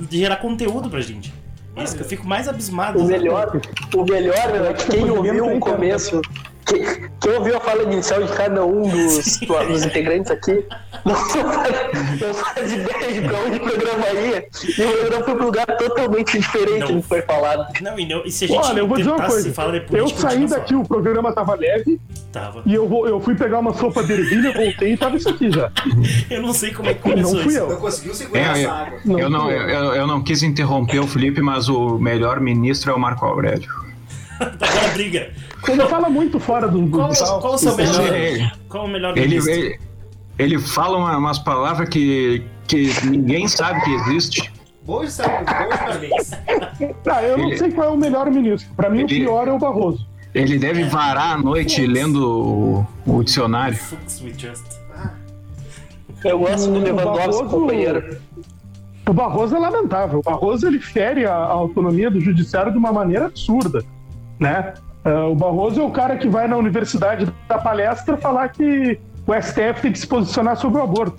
gerar conteúdo pra gente. É Isso que eu fico mais abismado. O melhor, o melhor é que quem ouviu o Tem começo, quem, quem ouviu a fala inicial de cada um dos, dos integrantes aqui, não faz, não faz ideia de pra onde o programa ia. E o programa foi pra um lugar totalmente diferente Não. do que foi falado. Não, e, não, e se a gente Olha, eu vou dizer uma coisa. falar de Eu saí daqui, o programa tava leve, Tava. e eu, vou, eu fui pegar uma sopa de ervilha, voltei e tava isso aqui já. Eu não sei como é que Não começou fui isso. eu. Não conseguiu segurar É, essa eu, água. Não, eu, não, eu- eu não quis interromper o Felipe, mas o melhor ministro é o Marco Aurélio. Agora briga. Ele fala muito fora do. Qual, tal. qual o seu melhor? ele- Qual o melhor Ele, ministro? ele, ele fala uma- umas palavras que, que ninguém sabe que existe. Bons sabe, bons parabéns. Ah, eu não Ele- sei qual é o melhor ministro. Pra mim, o Ele- pior é o Barroso. Ele deve varar a noite lendo o, o dicionário. We just. Eu gosto do O Lewandowski, companheiro. O Barroso é lamentável. O Barroso ele fere a, a autonomia do judiciário de uma maneira absurda, né? Ah, o Barroso é o cara que vai na universidade da palestra falar que o STF tem que se posicionar sobre o aborto.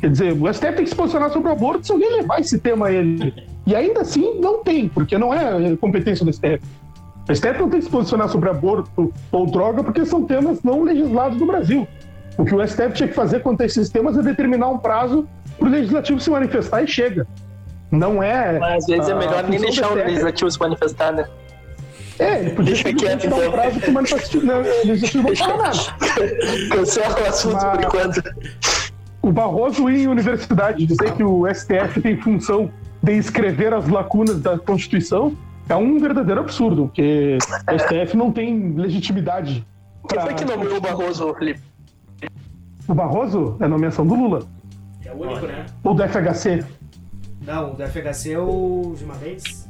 Quer dizer, o STF tem que se posicionar sobre o aborto se alguém levar esse tema a ele. E ainda assim não tem, porque não é competência do STF. O STF não tem que se posicionar sobre aborto ou droga, porque são temas não legislados no Brasil. O que o STF tinha que fazer quanto a esses temas é determinar um prazo para o legislativo se manifestar e chega. Não é. Mas às vezes é melhor nem deixar o legislativo se manifestar, né? É, ele podia Deixa quieto, dar um então. prazo para o manifestativo não, legislativo não falar nada. Cancela o assunto por Mas- enquanto. O Barroso ir em universidade dizer que o STF tem função de escrever as lacunas da Constituição é um verdadeiro absurdo, porque o STF não tem legitimidade. Quem pra- foi que nomeou o Barroso, Felipe? O Barroso é a nomeação do Lula. É o único, né? Ou do FHC. Não, o do FHC é o Gilmar Mendes.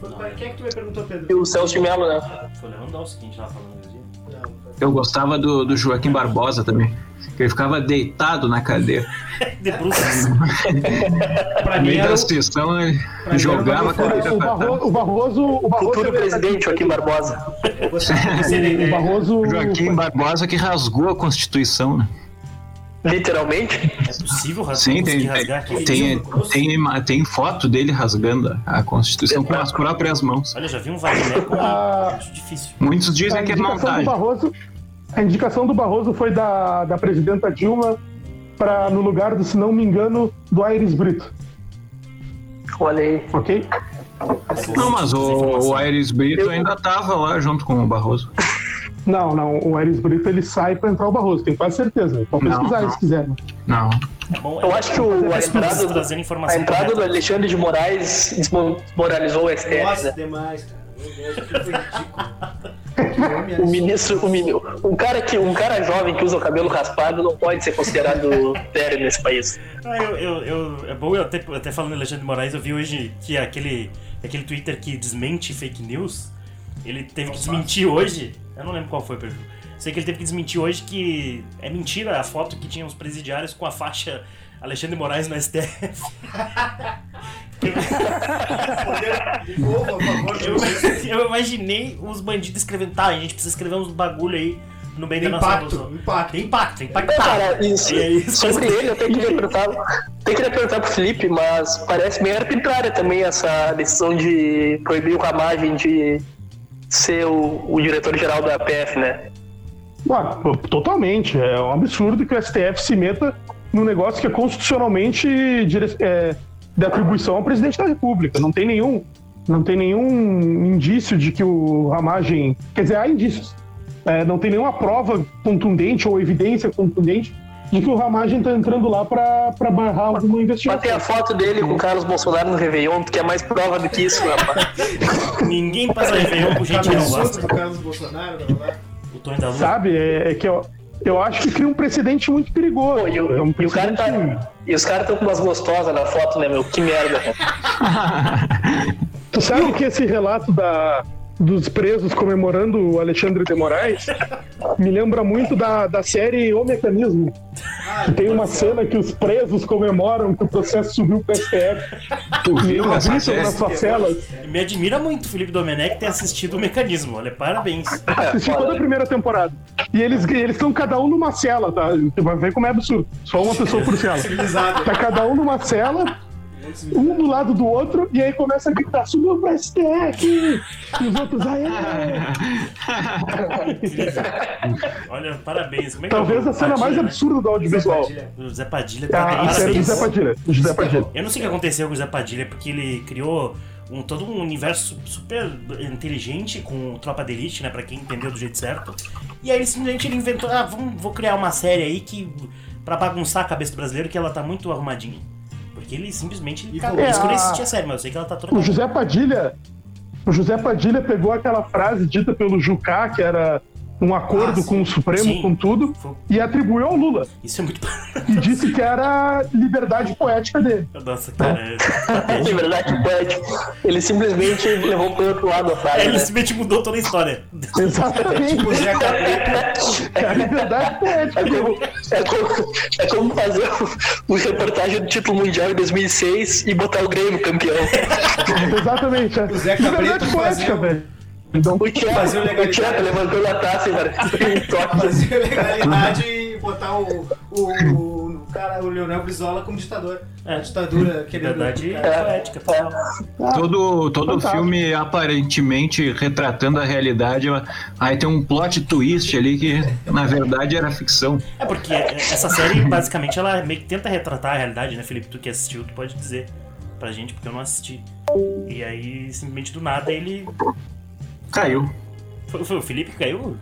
Foi- Quem é que tu me perguntou, Pedro? o Celso de Mello, né? Foi o Lewandowski que a gente tava falando Eu gostava do, do Joaquim Barbosa também. que Ele ficava deitado na cadeira. De Bruxas. Pra No mim meio era da o- sessão, ele jogava a era o. Barroso, o Barroso, o Barroso Futuro é presidente Joaquim Barbosa. O. Barroso. Joaquim Barbosa que rasgou a Constituição, né? Literalmente. É possível ras- Sim, tem, rasgar tem, livro? tem, tem foto dele rasgando a Constituição com as próprias mãos. Olha, já vi um Wagner Ah. Acho difícil. Muitos A dizem que é indicação do montagem. Barroso, a indicação do Barroso foi da, da presidenta Dilma para no lugar do, se não me engano, do Aires Brito, Olha aí. ok? Não, mas o, o Aires Brito ainda tava lá junto com o Barroso. Não, não, o Aires Brito ele sai para entrar o Barroso, tenho quase certeza. Pode pesquisar não. se quiser. né? Não. É bom, Eu é- acho que o, a entrada, do, a entrada do correta. Alexandre de Moraes desmoralizou o STF. Nossa, né? demais, cara. O ministro, o mini- um cara que um cara jovem que usa o cabelo raspado não pode ser considerado sério nesse país. Ah, eu, eu, eu- é bom, eu até, até falando em Alexandre de Moraes, eu vi hoje que aquele, aquele Twitter que desmente fake news, ele teve que desmentir hoje. Eu não lembro qual foi, perfil. Sei que ele teve que desmentir hoje que é mentira a foto que tinha os presidiários com a faixa Alexandre Moraes no STF. Eu, imaginei os bandidos escrevendo, tá, a gente precisa escrever uns bagulho aí no meio da nossa Impacto, revolução. impacto. Tem impacto, tem É, impacto. cara, isso, E aí, só sobre isso. ele, eu até queria perguntar, até queria perguntar pro Felipe, mas parece bem arbitrária também essa decisão de proibir o Ramagem de ser o, o diretor-geral da PF, né? Totalmente. É um absurdo que o STF se meta num negócio que é constitucionalmente dire- é, de atribuição ao presidente da República. Não tem nenhum, não tem nenhum indício de que o Ramagem. Quer dizer, há indícios. É, não tem nenhuma prova contundente ou evidência contundente de que o Ramagem está entrando lá para barrar alguma Mas investigação. tem a foto dele com o Carlos Bolsonaro no Réveillon, que é mais prova do que isso, rapaz. Ninguém passa Réveillon com gente que não gosta. do Carlos Bolsonaro. O Tony da Lua. Sabe? É, é que, ó, Eu acho que cria um precedente muito perigoso. Pô, e, o, é um e o cara precedente- tá, e os caras estão com umas gostosas na foto, né, meu? Que merda. Tu sabe que esse relato da, dos presos comemorando o Alexandre de Moraes me lembra muito da, da série O Mecanismo. Que tem uma cena que os presos comemoram que o processo subiu pro STF. E viu eles gritam nas suas celas. Me admira muito o Felipe Domenech ter assistido o mecanismo. Olha, parabéns. Assisti toda a primeira temporada. E eles eles estão cada um numa cela, tá? Você vai ver como é absurdo. Só uma pessoa por cela. Civilizado. Tá cada um numa cela, um do lado do outro, e aí começa a gritar, subiu pro STF! E os outros, aê! Olha, parabéns. Como é que é Talvez o a cena mais né? absurda do audiovisual. O Zé Padilha tá Ah, parabéns. Zé Padilha. O José Padilha. Eu não sei o que aconteceu com o Zé Padilha, porque ele criou um, todo um universo super inteligente com Tropa de Elite, né? Pra quem entendeu do jeito certo. E aí ele simplesmente ele inventou, ah, vamos, vou criar uma série aí que. pra bagunçar a cabeça do brasileiro, que ela tá muito arrumadinha. Porque ele simplesmente. E Cara, isso É, a- assisti a série, mas eu sei que ela tá toda. O José Padilha. O José Padilha pegou aquela frase dita pelo Jucá, que era um acordo Ah, com o Supremo, Sim. com tudo, e atribuiu ao Lula. Isso é muito. E disse que era liberdade poética dele. Nossa, cara. É... De patético. verdade, poético. Ele simplesmente levou pro outro lado a É, frase, ele né? simplesmente mudou toda a história. Exatamente. Tipo. É a liberdade poética É como, é, como, é como fazer o, o reportagem do título mundial em 2006 e botar o Grêmio campeão. Exatamente. É. O Zé liberdade poética, fazia- velho. Então, O Thiago, Fazer o o legalidade. Thiago levantou a taça e. Fazer legalidade e botar o, o, o cara, o Leonel Brizola como ditador. É. A ditadura querendo. Verdade É. poética, total. Todo, todo Fantástico. filme aparentemente retratando a realidade, aí tem um plot twist ali que na verdade era ficção. É porque essa série, basicamente, ela meio que tenta retratar a realidade, né, Felipe? Tu que assistiu, tu pode dizer pra gente, porque eu não assisti. E aí, simplesmente do nada, ele. Caiu. Foi, foi o Felipe que caiu?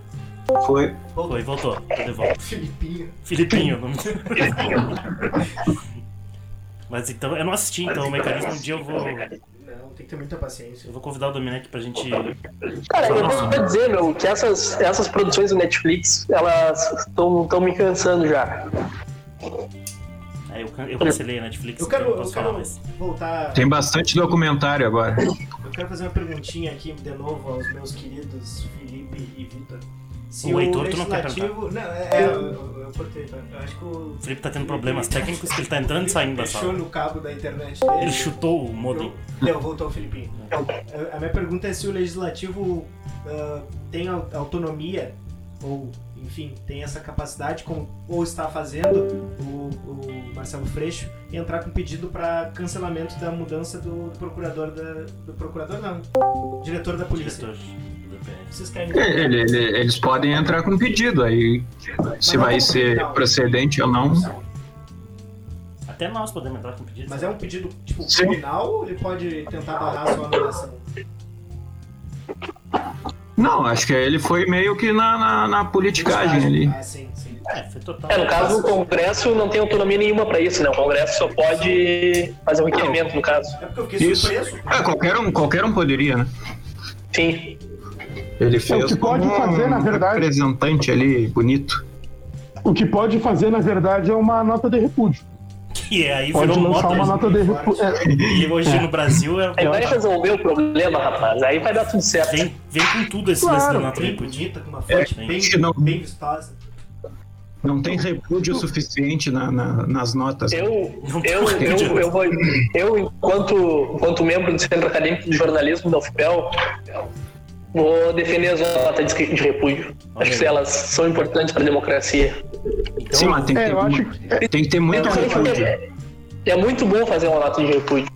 Foi. Foi, voltou. Tô de volta. Filipinho. Filipinho, o nome Mas então, eu não assisti, então o mecanismo um dia eu vou. Não, tem que ter muita paciência. Eu vou convidar o Domenech pra gente. Cara, eu devo até dizer, meu, que essas, essas produções do Netflix, elas estão me cansando já. É, eu, eu cancelei a Netflix, Eu quero, então não eu quero mais. voltar. Tem bastante documentário agora. Eu quero fazer uma perguntinha aqui de novo aos meus queridos Felipe e Vitor. Se O Heitor, tu não quer legislativo. Não, é, é, eu, eu, eu cortei, tá? Eu acho que o. O Felipe tá tendo problemas técnicos que ele tá entrando e saindo da sala. no cabo da internet Ele dele. chutou o modem. Eu- Deu, voltou o Filipinho. A- A minha pergunta é se o legislativo ah, tem au- autonomia, ou, enfim, tem essa capacidade, com, ou está fazendo o, o Marcelo Freixo entrar com pedido para cancelamento da mudança do, do procurador da. Do procurador não. Diretor da polícia. Diretor querem. Ele- ele- eles podem entrar com pedido aí. Se vai ser procedente ou não. Até nós podemos entrar com pedido. Mas é um pedido tipo Sim. criminal ou ele pode tentar barrar sua anulação? Não, acho que ele foi meio que na, na, na politicagem ali. Ah, sim, sim. É, foi total. É, no caso, o Congresso não tem autonomia nenhuma pra isso, né? O Congresso só pode fazer um requerimento, no caso. É porque eu fiquei Isso. surpreso. É, qualquer um, qualquer um poderia, né? Sim. Ele fez que pode como fazer, na um verdade. representante ali, bonito. O que pode fazer, na verdade, é uma nota de repúdio. Que aí Pode virou lançar uma nota de repúdio. É, E hoje no Brasil é. Aí vai resolver o problema, rapaz. Aí vai dar tudo certo. Vem, vem com tudo esse Claro. lance da nota bonita, com uma fonte É, bem, não- bem vistosa. Não tem repúdio suficiente na- na- nas notas. Eu, eu, eu, eu, vou, eu enquanto, enquanto membro do Centro Acadêmico de Jornalismo da UFPEL, vou defender as notas de de repúdio. Acho que elas são importantes para a democracia. Então, Sim, mas tem que, É, ter, eu acho mu- tem que ter muito Então, repúdio. é, é muito bom fazer uma nota de repúdio.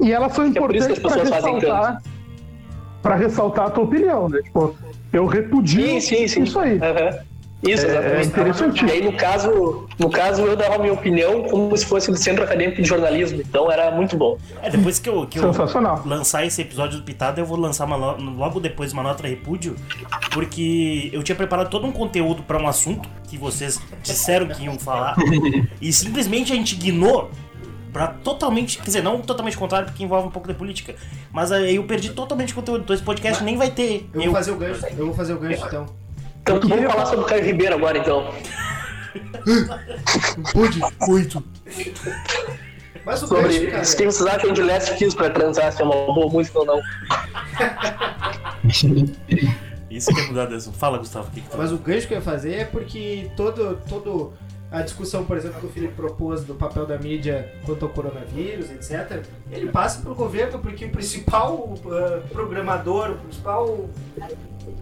E elas são É por isso que importantes as para ressaltar, para ressaltar a tua opinião, né? Tipo, eu repudio Sim, sim, sim. isso aí. Aham. Isso, É exatamente. interessante. E aí, no caso, no caso, eu dava a minha opinião como se fosse do Centro Acadêmico de Jornalismo. Então era muito bom. é, depois que eu, que eu lançar esse episódio do Pitada, eu vou lançar uma, logo depois uma nota repúdio, porque eu tinha preparado todo um conteúdo pra um assunto que vocês disseram que iam falar, e simplesmente a gente ignorou pra totalmente, quer dizer, não totalmente contrário, porque envolve um pouco de política, mas aí eu perdi totalmente o conteúdo, então esse podcast nem vai ter. Eu Eu- vou fazer o gancho. Eu vou fazer o gancho então. Então Eu vamos falar sobre o Caio Ribeiro agora, então. Pode, muito. Mas o Sobre cara, o que vocês acham de Last Kiss pra transar, se é uma boa música ou não. Isso que é mudar assunto. Fala, Gustavo, o que, que tu mas o gancho que eu ia fazer é porque todo, todo a discussão, por exemplo, que o Felipe propôs do papel da mídia quanto ao coronavírus, etc., ele passa pelo governo porque o principal ah, programador, o principal.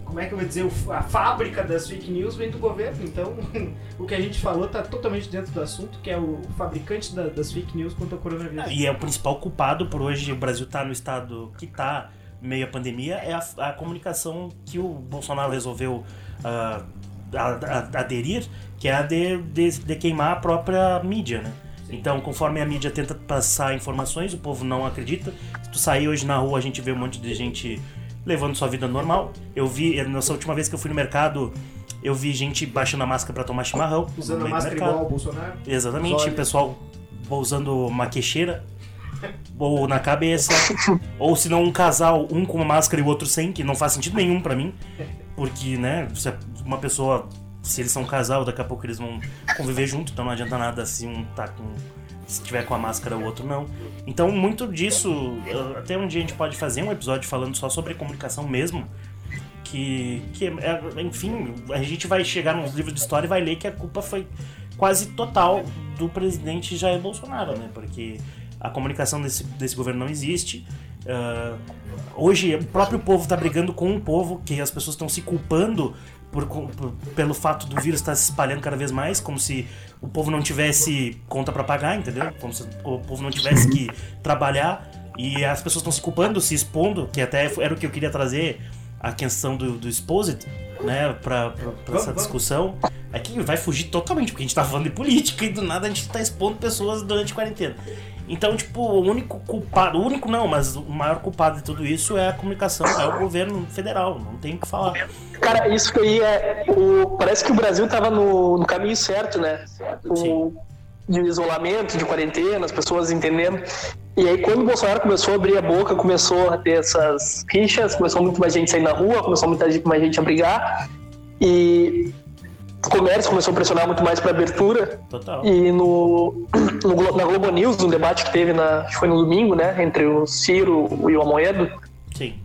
Como é que eu vou dizer? o- A fábrica das fake news vem do governo. Então, o que a gente falou tá totalmente dentro do assunto, que é o fabricante da- das fake news quanto ao coronavírus. E é o principal culpado por hoje o Brasil estar no estado que está meio à pandemia é a, a comunicação que o Bolsonaro resolveu ah, a- a- aderir, que é a de, de, de queimar a própria mídia, né? Então, conforme a mídia tenta passar informações, o povo não acredita. Se tu sair hoje na rua, a gente vê um monte de gente levando sua vida normal. Eu vi, nessa última vez que eu fui no mercado, eu vi gente baixando a máscara para tomar chimarrão. Usando a máscara mercado. igual ao Bolsonaro. Exatamente, o pessoal usando uma queixeira ou na cabeça, ou se não um casal, um com uma máscara e o outro sem, que não faz sentido nenhum pra mim, porque, né, se é uma pessoa, se eles são um casal, daqui a pouco eles vão conviver junto, então não adianta nada se um tá com se tiver com a máscara o outro não. Então, muito disso, até um dia a gente pode fazer um episódio falando só sobre comunicação mesmo, que, que é- enfim, a gente vai chegar nos livros de história e vai ler que a culpa foi quase total do presidente Jair Bolsonaro, né? Porque a comunicação desse, desse governo não existe. Ah, hoje o próprio povo está brigando com o povo, que as pessoas estão se culpando por, por- pelo fato do vírus estar se espalhando cada vez mais, como se o povo não tivesse conta para pagar, entendeu? Como se o povo não tivesse que trabalhar e as pessoas estão se culpando, se expondo, que até era o que eu queria trazer a questão do, do Exposit, né, pra, pra, pra essa discussão. É que vai fugir totalmente, porque a gente tá falando de política e do nada a gente tá expondo pessoas durante a quarentena. Então, tipo, o único culpado, o único não, mas o maior culpado de tudo isso é a comunicação, é o governo federal, não tem o que falar. Cara, isso que aí é. O, parece que o Brasil tava no, no caminho certo, né? O, Sim. de isolamento, de quarentena, as pessoas entendendo. E aí, quando o Bolsonaro começou a abrir a boca, começou a ter essas rixas, começou muito mais gente a sair na rua, começou muita gente, mais gente a brigar. E comércio começou a pressionar muito mais para abertura. Total. E no, no na Globo News, um debate que teve na, acho que foi no domingo, né, entre o Ciro e o Amoedo, Sim.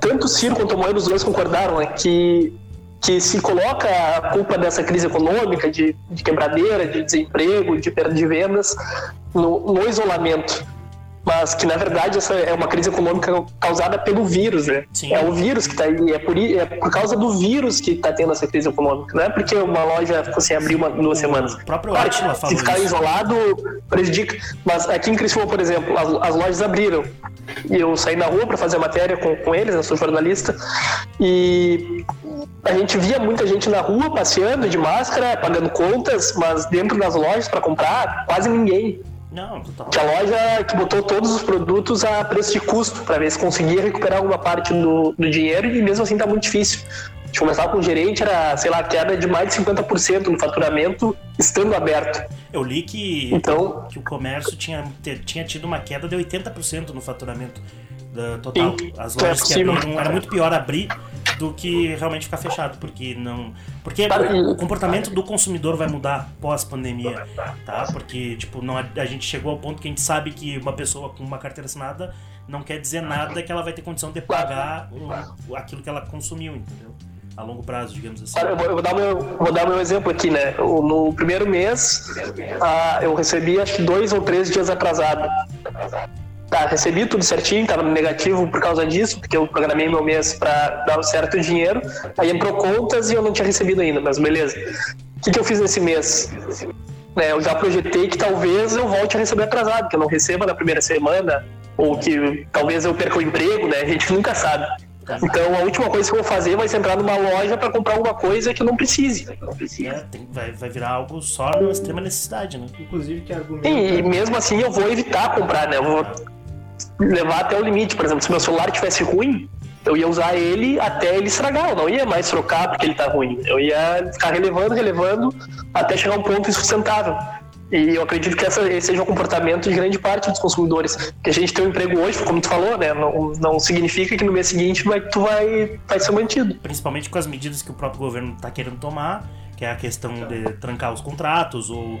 tanto o Ciro quanto o Moedo, os dois concordaram né, que, que se coloca a culpa dessa crise econômica, de, de quebradeira, de desemprego, de perda de vendas, no, no isolamento. Mas que, na verdade, essa é uma crise econômica causada pelo vírus, né? Sim. É o vírus que está aí, é por, é por causa do vírus que está tendo essa crise econômica. Não é porque uma loja ficou sem abrir uma, duas semanas. O próprio Claro, Atila se falou ficar isso. isolado prejudica. Mas aqui em Criciúma, por exemplo, as, as lojas abriram. E eu saí na rua para fazer a matéria com, com eles, eu sou jornalista. E a gente via muita gente na rua passeando de máscara, pagando contas, mas dentro das lojas para comprar, quase ninguém. Não, total. Tinha loja que botou todos os produtos a preço de custo para ver se conseguia recuperar alguma parte do, do dinheiro e mesmo assim tá muito difícil. A gente começava com o gerente, era, sei lá, queda de mais de 50% no faturamento estando aberto. Eu li que, Então, que o comércio tinha, tinha tido uma queda de 80% no faturamento total. As é lojas que possível. abriram, era muito pior abrir do que realmente ficar fechado, porque não. Porque o comportamento do consumidor vai mudar pós-pandemia, tá? Porque, tipo, não, a gente chegou ao ponto que a gente sabe que uma pessoa com uma carteira assinada não quer dizer nada que ela vai ter condição de pagar o- aquilo que ela consumiu, entendeu? A longo prazo, digamos assim. Olha, eu vou, eu vou dar meu, vou dar meu exemplo aqui, né? No primeiro mês, ah, eu recebi acho que dois ou três dias atrasado. Tá, recebi tudo certinho, tava no negativo por causa disso, porque eu programei meu mês para dar um certo dinheiro. Aí entrou contas e eu não tinha recebido ainda, mas beleza. O que, que eu fiz nesse mês? Né, eu já projetei que talvez eu volte a receber atrasado, que eu não receba na primeira semana, ou que talvez eu perca o emprego, né? A gente nunca sabe. Então a última coisa que eu vou fazer vai ser entrar numa loja para comprar alguma coisa que eu não precise. É, tem- vai, vai virar algo só na extrema necessidade, né? Inclusive, que argumenta. E, e mesmo assim eu vou evitar comprar, né? Eu vou levar até o limite. Por exemplo, se meu celular tivesse ruim, eu ia usar ele até ele estragar. Eu não ia mais trocar porque ele tá ruim. Eu ia ficar relevando, relevando, até chegar a um ponto insustentável. E eu acredito que esse seja o comportamento de grande parte dos consumidores. Que a gente tem um emprego hoje, como tu falou, né? Não, não significa que no mês seguinte vai, tu vai, vai ser mantido. Principalmente com as medidas que o próprio governo está querendo tomar, que é a questão de trancar os contratos ou uh,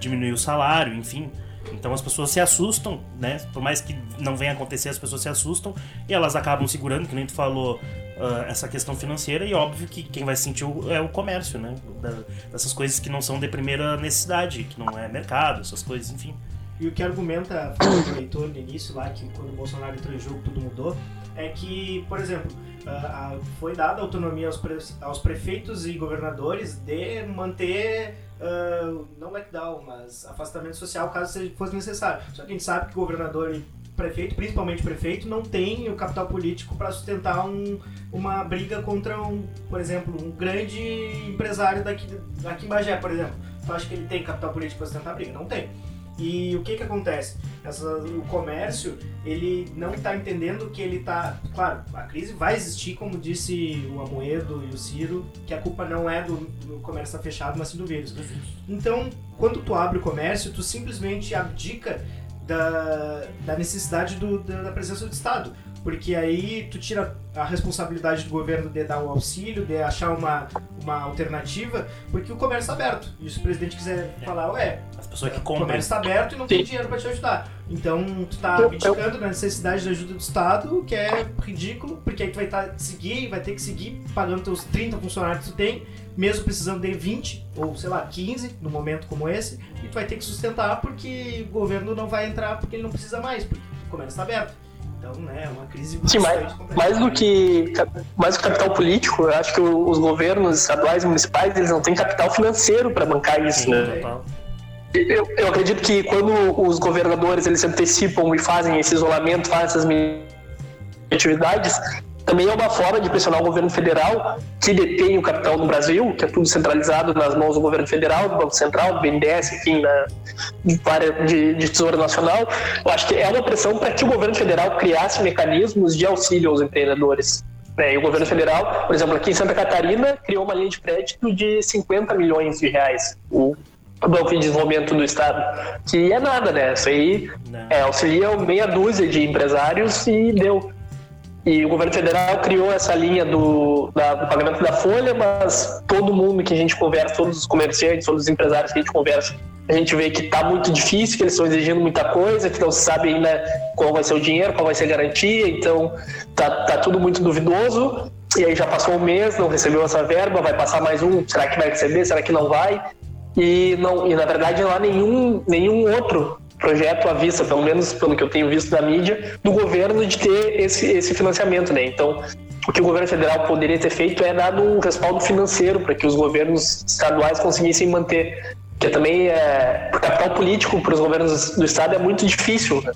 diminuir o salário, enfim. Então as pessoas se assustam, né? Por mais que não venha acontecer, as pessoas se assustam e elas acabam segurando, que nem tu falou, uh, essa questão financeira. E óbvio que quem vai sentir o, é o comércio, né? Da, dessas coisas que não são de primeira necessidade, que não é mercado, essas coisas, enfim. E o que argumenta o leitor no início lá, que quando o Bolsonaro entrou em jogo tudo mudou, é que, por exemplo, uh, foi dada autonomia aos, pre aos prefeitos e governadores de manter Uh, não lockdown, mas afastamento social caso fosse necessário. Só que a gente sabe que o governador e prefeito, principalmente prefeito, não tem o capital político para sustentar um, uma briga contra um, por exemplo, um grande empresário daqui, daqui em Bagé, por exemplo. Tu acha que ele tem capital político para sustentar a briga? Não tem. E o que que acontece? Essa, o comércio, ele não está entendendo que ele está... Claro, a crise vai existir, como disse o Amoedo e o Ciro, que a culpa não é do, do comércio estar tá fechado, mas sim do vírus. Então, quando tu abre o comércio, tu simplesmente abdica da, da necessidade do, da, da presença do Estado porque aí tu tira a responsabilidade do governo de dar o auxílio, de achar uma, uma alternativa, porque o comércio está aberto. E se o presidente quiser é. falar, ué, as pessoas que o comércio está aberto e não Sim. tem dinheiro para te ajudar. Então tu está abdicando da necessidade de ajuda do Estado, que é ridículo, porque aí tu vai tá, seguir, vai ter que seguir pagando teus 30 funcionários que tu tem, mesmo precisando de 20 ou sei lá, 15 no momento como esse, e tu vai ter que sustentar porque o governo não vai entrar porque ele não precisa mais, porque o comércio está aberto. Então, né, é uma crise Sim, mais, mais do que mais do que capital político, eu acho que os governos estaduais e municipais eles não têm capital financeiro para bancar isso, né? Eu, eu, acredito que quando os governadores eles se antecipam e fazem esse isolamento, fazem essas atividades, também é uma forma de pressionar o governo federal, que detém o capital no Brasil, que é tudo centralizado nas mãos do governo federal, do Banco Central, do BNDES, enfim, na, de, de Tesouro Nacional. Eu acho que é uma pressão para que o governo federal criasse mecanismos de auxílio aos empreendedores. É, e o governo federal, por exemplo, aqui em Santa Catarina, criou uma linha de crédito de 50 milhões de reais. O Banco de Desenvolvimento do Estado. Que é nada, né? Isso aí é, auxilia meia dúzia de empresários e deu. E o governo federal criou essa linha do, da, do pagamento da folha, mas todo mundo que a gente conversa, todos os comerciantes, todos os empresários que a gente conversa, a gente vê que está muito difícil, que eles estão exigindo muita coisa, que não se sabe ainda qual vai ser o dinheiro, qual vai ser a garantia, então tá, tá tudo muito duvidoso. E aí já passou um mês, não recebeu essa verba, vai passar mais um, será que vai receber, será que não vai? E, não, e na verdade não há nenhum, nenhum outro projeto à vista, pelo menos pelo que eu tenho visto da mídia, do governo de ter esse, esse financiamento, né? Então, o que o governo federal poderia ter feito é dado um respaldo financeiro para que os governos estaduais conseguissem manter, que também é capital político para os governos do estado é muito difícil. Né?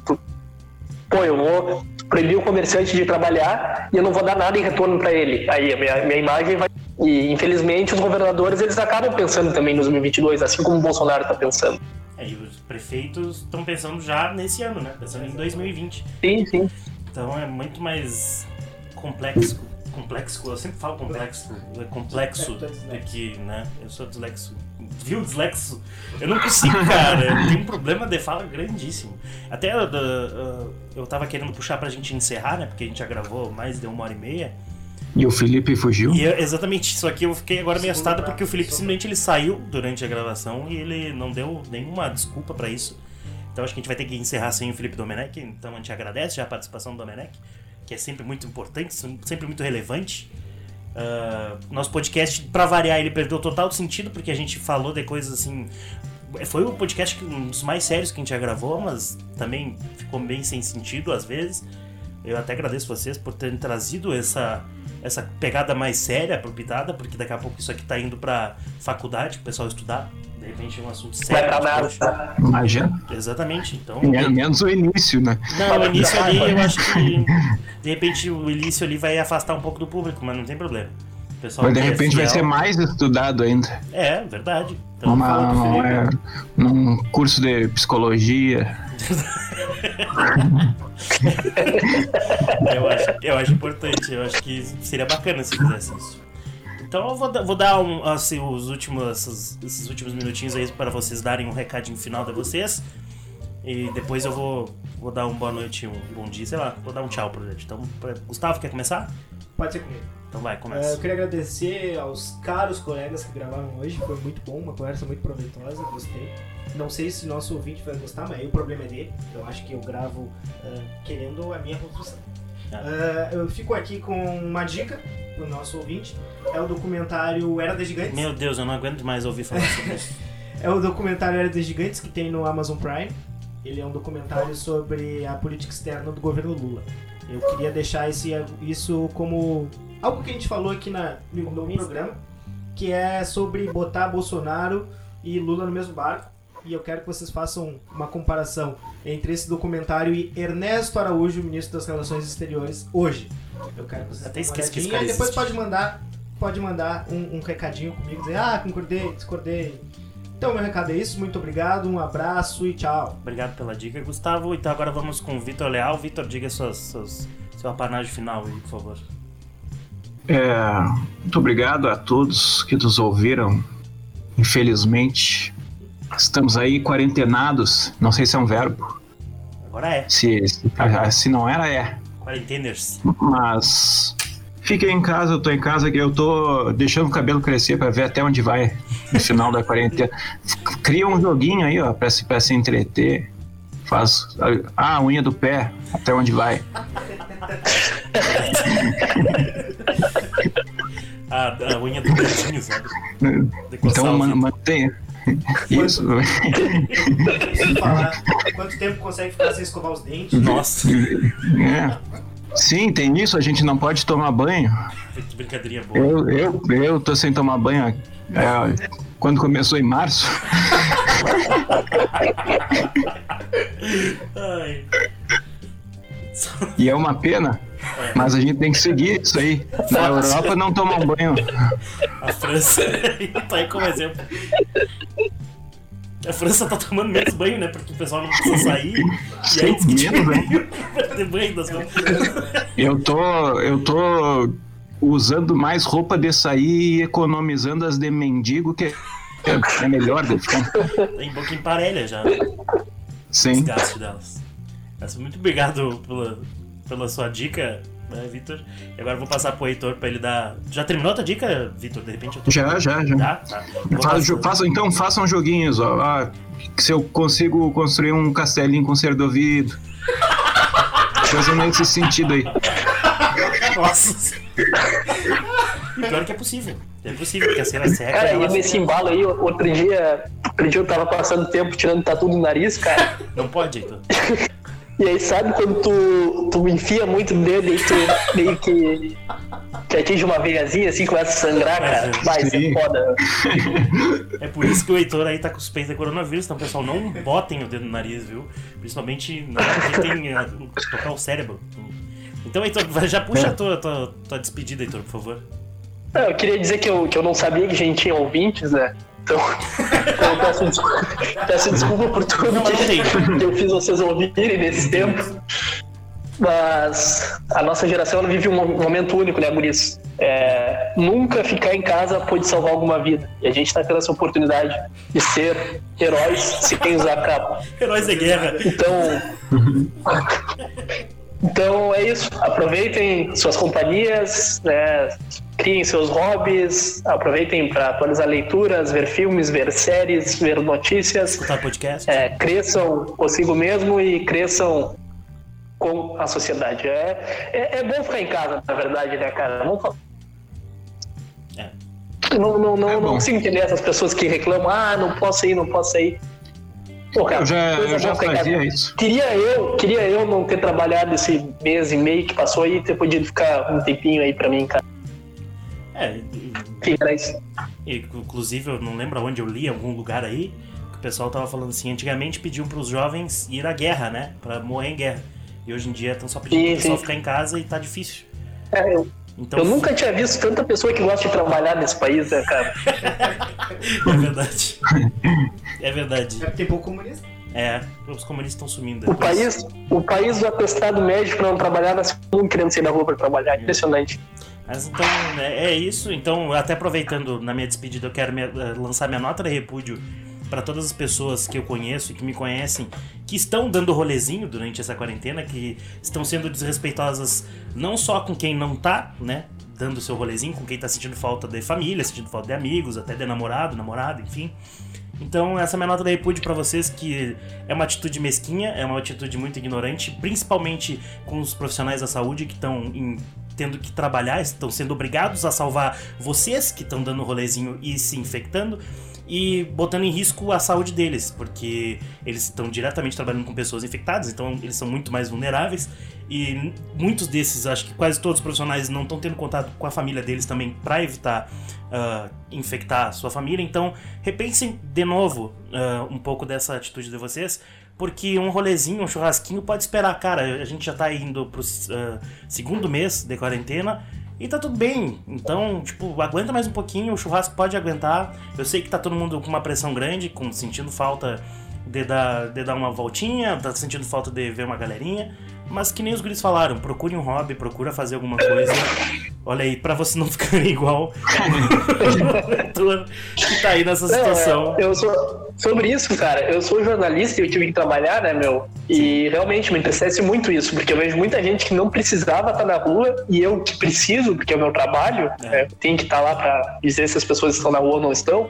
Pô, eu vou proibir o comerciante de trabalhar e eu não vou dar nada em retorno para ele. Aí a minha, minha imagem vai e infelizmente os governadores eles acabam pensando também nos 2022, assim como o Bolsonaro está pensando. É, e os prefeitos estão pensando já nesse ano, né? Pensando em 2020. Sim, sim. Então é muito mais complexo. Complexo, eu sempre falo complexo, é complexo do que, né? Eu sou dislexo. Viu dislexo? Eu não consigo, cara. Eu tenho um problema de fala grandíssimo. Até uh, uh, eu tava querendo puxar pra gente encerrar, né? Porque a gente já gravou mais de uma hora e meia. E o Felipe fugiu? E exatamente, só que eu fiquei agora meio assustado porque o Felipe simplesmente ele saiu durante a gravação e ele não deu nenhuma desculpa para isso. Então acho que a gente vai ter que encerrar sem o Felipe Domenech. Então a gente agradece já a participação do Domenech, que é sempre muito importante, sempre muito relevante. Uh, nosso podcast, para variar, ele perdeu total sentido porque a gente falou de coisas assim. Foi o podcast um dos mais sérios que a gente já gravou, mas também ficou bem sem sentido às vezes. Eu até agradeço vocês por terem trazido essa essa pegada mais séria pro Pitada, porque daqui a pouco isso aqui tá indo pra faculdade, pro pessoal estudar. De repente é um assunto sério. Vai pra nada. Imagina. Exatamente, então. Menos o início, né? Não, o início ali eu acho que. De repente o início ali vai afastar um pouco do público, mas não tem problema. Mas de repente vai ser mais estudado ainda. É, verdade. Então, Uma, é, num curso de psicologia. eu, acho, eu acho importante, eu acho que seria bacana se fizesse isso. Então eu vou, dar- vou dar um, assim, os últimos, esses, esses últimos minutinhos aí para vocês darem um recadinho final de vocês. E depois eu vou, vou dar um boa noite, um bom dia, sei lá, vou dar um tchau pro gente. Então, pra- Gustavo, quer começar? Pode ser comigo. Então vai, eu começa. queria agradecer aos caros colegas que gravaram hoje, foi muito bom, uma conversa muito proveitosa, gostei. Não sei se nosso ouvinte vai gostar, mas aí o problema é dele. Eu acho que eu gravo ah, querendo a minha construção. Ah, eu fico aqui com uma dica pro nosso ouvinte. É o documentário Era das Gigantes. Meu Deus, eu não aguento mais ouvir falar sobre isso. É o documentário Era das Gigantes que tem no Amazon Prime. Ele é um documentário sobre a política externa do governo Lula. Eu queria deixar esse, isso como algo que a gente falou aqui na, no, no programa, que é sobre botar Bolsonaro e Lula no mesmo barco. E eu quero que vocês façam uma comparação entre esse documentário e Ernesto Araújo, ministro das Relações Exteriores, hoje. Eu quero que vocês Até esqueci que esse cara e depois pode mandar, pode mandar um, um recadinho comigo, dizer, ah, concordei, discordei. Então, meu recado é isso. Muito obrigado, um abraço e tchau. Obrigado pela dica, Gustavo. Então agora vamos com o Vitor Leal. Vitor, diga suas, suas, seu apanagem final aí, por favor. É, muito obrigado a todos que nos ouviram. Infelizmente, estamos aí quarentenados. Não sei se é um verbo. Agora é. Se, se, se não era, é. Quarenteners. Mas fiquem em casa, eu tô em casa que eu tô deixando o cabelo crescer pra ver até onde vai no final da quarentena. Cria um joguinho aí, ó, pra se, pra se entreter. Faz. Ah, a unha do pé, até onde vai. A, a unha do dedinho, sabe? Decoçar Então mantenha. Isso. Falar quanto tempo consegue ficar sem escovar os dentes. Nossa, É. Sim, tem isso, a gente não pode tomar banho. que brincadeirinha boa. Eu, eu, eu tô sem tomar banho é, quando começou em março. Ai. E é uma pena, mas a gente tem que seguir isso aí. Na Europa não tomam banho. A França tá aí como exemplo. A França tá tomando menos banho, né? Porque o pessoal não precisa sair. E aí diz que Menos, né? de banho das. Eu tô, eu tô usando mais roupa de sair e economizando as de mendigo, que é, é melhor de ficar. Tem boca emparelha já, né? Sim. desgaste delas. Mas muito obrigado pela, pela sua dica, né, Vitor? E agora eu vou passar pro Heitor pra ele dar. Já terminou a tua dica, Vitor? De repente eu tô. Já, já, já. Já? Tá. Façam- então façam joguinhos, ó. Ah, se eu consigo construir um castelinho com ser do ouvido. Coisa nesse sentido aí. Nossa! Pior que é possível. É possível, porque a cera seca. Cara, ela e nesse embalo aí, outro dia, outro dia eu tava passando tempo tirando tatu do nariz, cara. Não pode, Heitor. E aí, sabe quando tu, tu enfia muito o dedo e tu meio que, que atinge uma veiazinha assim, começa a sangrar, cara? Vai, isso é foda. É por isso que o Heitor aí tá com suspeita de coronavírus, então pessoal, não botem o dedo no nariz, viu? Principalmente não tentem eh, tocar o cérebro. Então, Heitor, já puxa a tua, tua, tua despedida, Heitor, por favor. Não, eu queria dizer que eu, que eu não sabia que a gente tinha ouvintes, né? Então, então eu peço, desculpa, peço desculpa por tudo Não, não tem. que, que eu fiz vocês ouvirem nesse tempo. Mas a nossa geração ela vive um mo- momento único, né, Guris? É, nunca ficar em casa pode salvar alguma vida. E a gente tá tendo essa oportunidade de ser heróis sem usar capa. Heróis de guerra. Então. Então é isso. Aproveitem suas companhias, né? criem seus hobbies, aproveitem para atualizar leituras, ver filmes, ver séries, ver notícias. Escutar podcast. É, cresçam consigo mesmo e cresçam com a sociedade. É, é, é bom ficar em casa, na verdade, né, cara? Não, fa- É. não, não, não, É não consigo entender essas pessoas que reclamam, ah, não posso ir, não posso ir. Pô, cara, Eu já, eu já fazia isso. Queria eu, queria eu não ter trabalhado esse mês e meio que passou aí e ter podido ficar um tempinho aí pra mim, cara. É, Que era isso. e, inclusive, eu não lembro onde eu li, em algum lugar aí, que o pessoal tava falando assim, antigamente pediam pros jovens ir à guerra, né? Pra morrer em guerra. E hoje em dia estão só pedindo Sim, pro pessoal sim. ficar em casa e tá difícil. É, eu, Então, eu nunca tinha visto tanta pessoa que gosta de trabalhar nesse país, né, cara? É verdade. É verdade. É porque tem pouco comunista. É, os comunistas estão sumindo. O país, o país do atestado médico pra não trabalhar, todo mundo querendo sair da rua pra trabalhar. Impressionante. Mas então, é, é isso. Então, até aproveitando na minha despedida, eu quero me, uh, lançar minha nota de repúdio para todas as pessoas que eu conheço e que me conhecem, que estão dando rolezinho durante essa quarentena, que estão sendo desrespeitosas não só com quem não tá, né, dando seu rolezinho, com quem tá sentindo falta de família, sentindo falta de amigos, até de namorado, namorada, enfim. Então, essa é minha nota de repúdio para vocês, que é uma atitude mesquinha, é uma atitude muito ignorante, principalmente com os profissionais da saúde que estão tendo que trabalhar, estão sendo obrigados a salvar vocês que estão dando rolezinho e se infectando e botando em risco a saúde deles, porque eles estão diretamente trabalhando com pessoas infectadas, então eles são muito mais vulneráveis e muitos desses, acho que quase todos os profissionais não estão tendo contato com a família deles também para evitar uh, infectar sua família. Então repensem de novo uh, um pouco dessa atitude de vocês, porque um rolezinho, um churrasquinho pode esperar, cara. A gente já tá indo pro uh, segundo mês de quarentena e tá tudo bem. Então, tipo, aguenta mais um pouquinho, o churrasco pode aguentar. Eu sei que tá todo mundo com uma pressão grande, com sentindo falta de dar, de dar uma voltinha, tá sentindo falta de ver uma galerinha. Mas que nem os guris falaram, procure um hobby, procura fazer alguma coisa. Olha aí, pra você não ficar igual que tá aí nessa situação. Não, é, eu sou, sobre isso, cara, eu sou jornalista e eu tive que trabalhar, né, meu? E realmente me entristece muito isso, porque eu vejo muita gente que não precisava estar na rua e eu que preciso, porque é o meu trabalho, é. Né, tenho que estar lá pra dizer se as pessoas estão na rua ou não estão.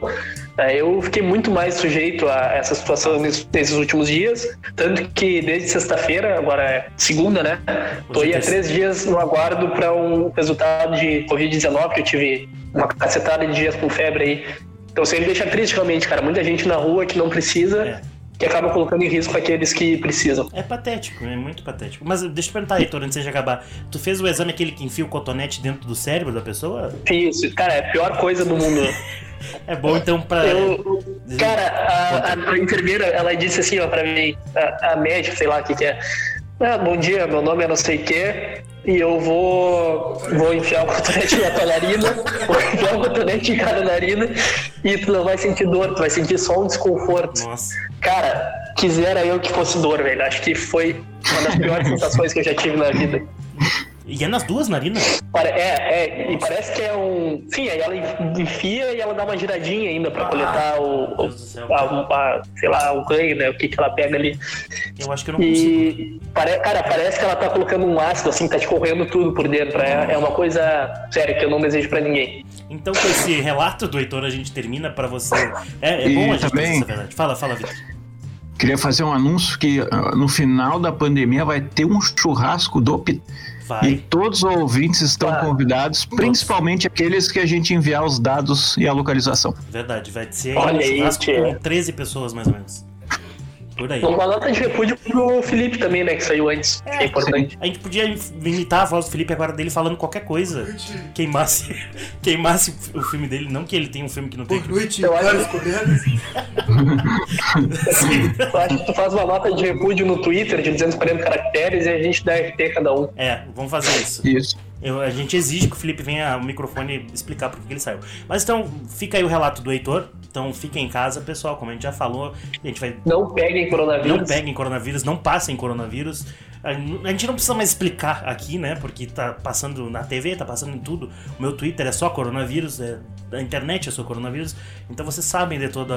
É, eu fiquei muito mais sujeito a essa situação nesses últimos dias, tanto que desde sexta-feira, agora é segunda, né? Tô aí há três dias no aguardo para um resultado de Covid-19, que eu tive uma cacetada de dias com febre aí. Então isso aí me deixa triste realmente, cara. Muita gente na rua que não precisa. É que acaba colocando em risco aqueles que precisam. É patético, é muito patético. Mas deixa eu perguntar, Heitor, antes de acabar. Tu fez o exame aquele que enfia o cotonete dentro do cérebro da pessoa? Isso, cara, é a pior coisa do mundo. é bom então pra. Eu, cara, a, a, a, enfermeira, ela disse assim, ó, pra mim, a, a médica, sei lá o que, que é. Ah, bom dia, meu nome é não sei o quê, e eu vou, vou enfiar o cotonete na tua narina, vou enfiar o cotonete em cada narina, e tu não vai sentir dor, tu vai sentir só um desconforto. Nossa. Cara, quisera eu que fosse dor, velho. Acho que foi uma das piores sensações que eu já tive na vida. E é nas duas narinas? É, é, e parece que é um. Sim, aí ela enfia e ela dá uma giradinha ainda pra ah, coletar o. o a, a, sei lá, o ganho, né? O que, que ela pega ali. Eu acho que eu não e, consigo. Pare, cara, parece que ela tá colocando um ácido, assim, tá escorrendo tudo por dentro. É, é uma coisa séria que eu não desejo pra ninguém. Então, com esse relato do Heitor, a gente termina pra você. É, é bom a gente também... essa verdade. Fala, fala, Vitor. Queria fazer um anúncio que uh, no final da pandemia vai ter um churrasco do Vai. E todos os ouvintes estão ah, convidados, principalmente aqueles que a gente enviar os dados e a localização. Verdade, vai ser Olha um aí, com 13 pessoas mais ou menos. Por aí. Uma nota de repúdio pro Felipe também, né? Que saiu antes. É, é importante. A gente podia imitar a voz do Felipe agora dele falando qualquer coisa. Queimasse, queimasse o filme dele. Não que ele tenha um filme que não tem. Por noite, eu acho... eu acho que tu faz uma nota de repúdio no Twitter de 240 caracteres e a gente dá RT cada um. É, vamos fazer isso. Isso. Eu, a gente exige que o Felipe venha ao microfone explicar por que ele saiu. Mas então, fica aí o relato do Heitor. Então fiquem em casa, pessoal. Como a gente já falou, a gente vai. Não peguem coronavírus. Não peguem coronavírus, não passem coronavírus. A gente não precisa mais explicar aqui, né? Porque tá passando na TV, tá passando em tudo. O meu Twitter é só coronavírus, é, a internet é só coronavírus. Então vocês sabem de toda,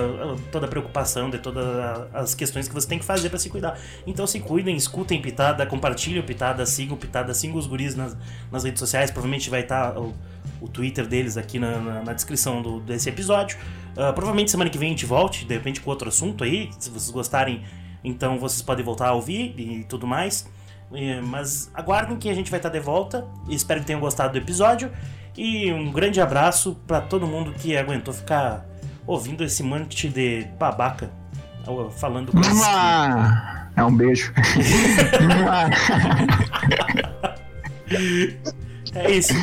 toda a preocupação, de todas as questões que você tem que fazer para se cuidar. Então se cuidem, escutem Pitada, compartilhem o Pitada, sigam o Pitada, sigam os guris nas, nas redes sociais. Provavelmente vai estar. Tá o, o Twitter deles aqui na, na, na descrição do, desse episódio. Uh, provavelmente semana que vem a gente volte, de repente com outro assunto aí. Se vocês gostarem, então vocês podem voltar a ouvir e tudo mais. mas aguardem que a gente vai estar de volta. Espero que tenham gostado do episódio. E um grande abraço para todo mundo que aguentou ficar ouvindo esse monte de babaca falando coisas. É um beijo. é isso.